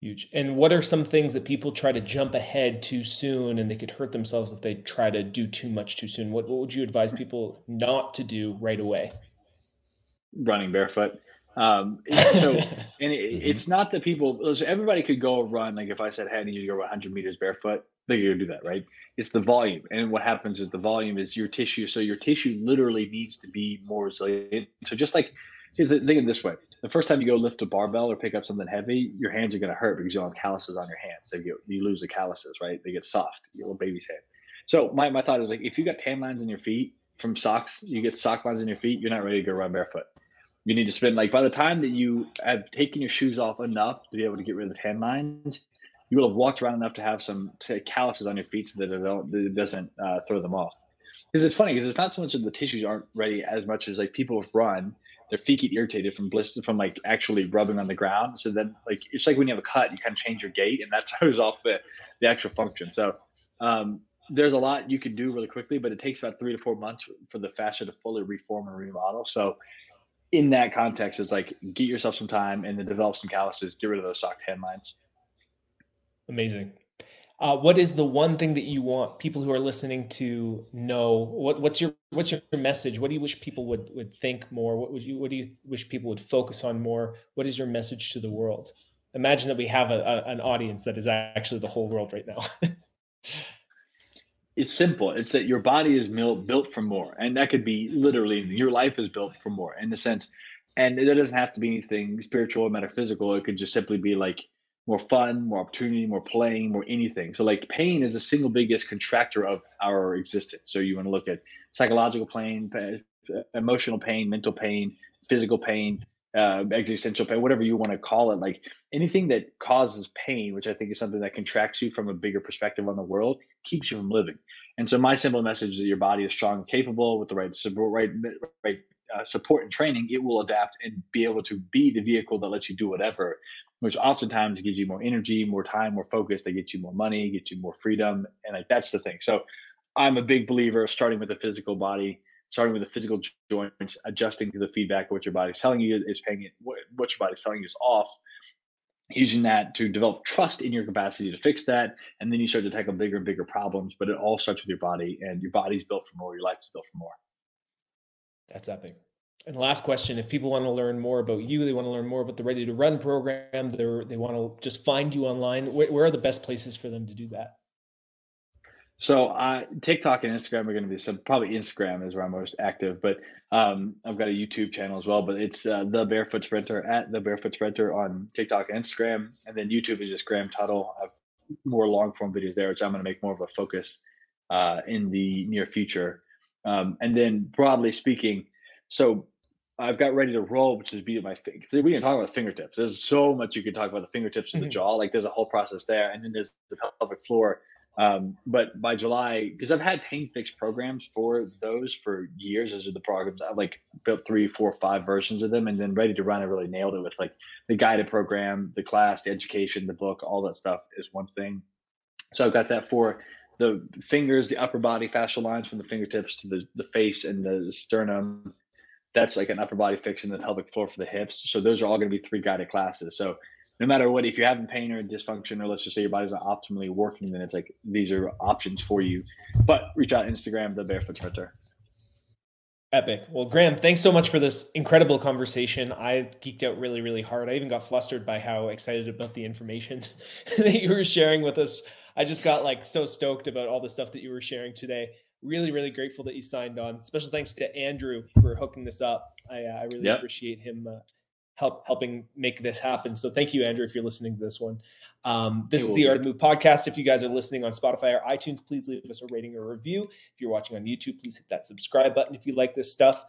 Huge. And what are some things that people try to jump ahead too soon and they could hurt themselves if they try to do too much too soon? What, what would you advise people not to do right away? Running barefoot. Um, so, and it, mm-hmm. it's not that people, so everybody could go run. Like if I said, Hey, I need you to go 100 meters barefoot, they're going to do that, right? It's the volume. And what happens is the volume is your tissue. So your tissue literally needs to be more resilient. So just like, think of it this way. The first time you go lift a barbell or pick up something heavy, your hands are going to hurt because you don't have calluses on your hands. So you, you lose the calluses, right? They get soft, your little baby's hand. So my, my thought is like, if you got tan lines in your feet from socks, you get sock lines in your feet, you're not ready to go run barefoot. You need to spend like by the time that you have taken your shoes off enough to be able to get rid of the tan lines, you will have walked around enough to have some calluses on your feet so that it, don't, it doesn't uh, throw them off. Because it's funny because it's not so much that the tissues aren't ready as much as like people run, their feet get irritated from blister from like actually rubbing on the ground. So then like it's like when you have a cut, you kind of change your gait and that throws off the, the actual function. So um, there's a lot you can do really quickly, but it takes about three to four months for the fascia to fully reform and remodel. So in that context, it's like get yourself some time and then develop some calluses, get rid of those sock tan lines. Amazing. Uh, what is the one thing that you want people who are listening to know? What, what's your what's your message? What do you wish people would would think more? What would you what do you wish people would focus on more? What is your message to the world? Imagine that we have a, a an audience that is actually the whole world right now. it's simple. It's that your body is built for more, and that could be literally your life is built for more in the sense. And it doesn't have to be anything spiritual or metaphysical. It could just simply be like more fun, more opportunity, more playing, more anything. So like pain is the single biggest contractor of our existence. So you want to look at psychological pain, emotional pain, mental pain, physical pain, uh, existential pain, whatever you want to call it. Like anything that causes pain, which I think is something that contracts you from a bigger perspective on the world, keeps you from living. And so my simple message is that your body is strong and capable with the right support, right, right uh, support and training, it will adapt and be able to be the vehicle that lets you do whatever which oftentimes gives you more energy, more time, more focus. They get you more money, get you more freedom, and like that's the thing. So, I'm a big believer starting with the physical body, starting with the physical joints, adjusting to the feedback of what your body's telling you is paying it, what, what your body's telling you is off. Using that to develop trust in your capacity to fix that, and then you start to tackle bigger and bigger problems. But it all starts with your body, and your body's built for more. Your life's built for more. That's epic. And last question: If people want to learn more about you, they want to learn more about the Ready to Run program, they they want to just find you online. Where, where, are the best places for them to do that? So uh, TikTok and Instagram are going to be some. Probably Instagram is where I'm most active, but um, I've got a YouTube channel as well. But it's uh, the Barefoot Sprinter at the Barefoot Sprinter on TikTok and Instagram, and then YouTube is just Graham Tuttle. I've more long form videos there, which I'm going to make more of a focus uh, in the near future. Um, and then broadly speaking, so I've got ready to roll, which is be my. We can talk about the fingertips. There's so much you can talk about the fingertips and mm-hmm. the jaw. Like there's a whole process there, and then there's the pelvic floor. Um, but by July, because I've had pain fix programs for those for years. Those are the programs I've like built three, four, five versions of them, and then ready to run. I really nailed it with like the guided program, the class, the education, the book, all that stuff is one thing. So I've got that for the fingers, the upper body fascial lines from the fingertips to the, the face and the sternum that's like an upper body fix and the pelvic floor for the hips. So those are all going to be three guided classes. So no matter what, if you're having pain or dysfunction, or let's just say your body's not optimally working, then it's like these are options for you. But reach out Instagram, the Barefoot Sprinter. Epic. Well, Graham, thanks so much for this incredible conversation. I geeked out really, really hard. I even got flustered by how excited about the information that you were sharing with us. I just got like so stoked about all the stuff that you were sharing today. Really, really grateful that you signed on. Special thanks to Andrew for hooking this up. I, uh, I really yep. appreciate him uh, help helping make this happen. So thank you, Andrew, if you're listening to this one. Um, this is the Art of Move podcast. If you guys are listening on Spotify or iTunes, please leave us a rating or review. If you're watching on YouTube, please hit that subscribe button if you like this stuff.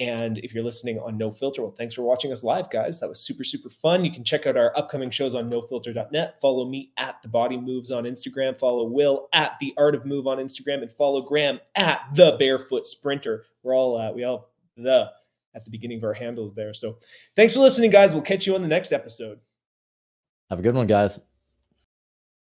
And if you're listening on No Filter, well, thanks for watching us live, guys. That was super, super fun. You can check out our upcoming shows on nofilter.net. Follow me at The Body Moves on Instagram. Follow Will at The Art of Move on Instagram. And follow Graham at The Barefoot Sprinter. We're all, uh, we all, the at the beginning of our handles there. So thanks for listening, guys. We'll catch you on the next episode. Have a good one, guys.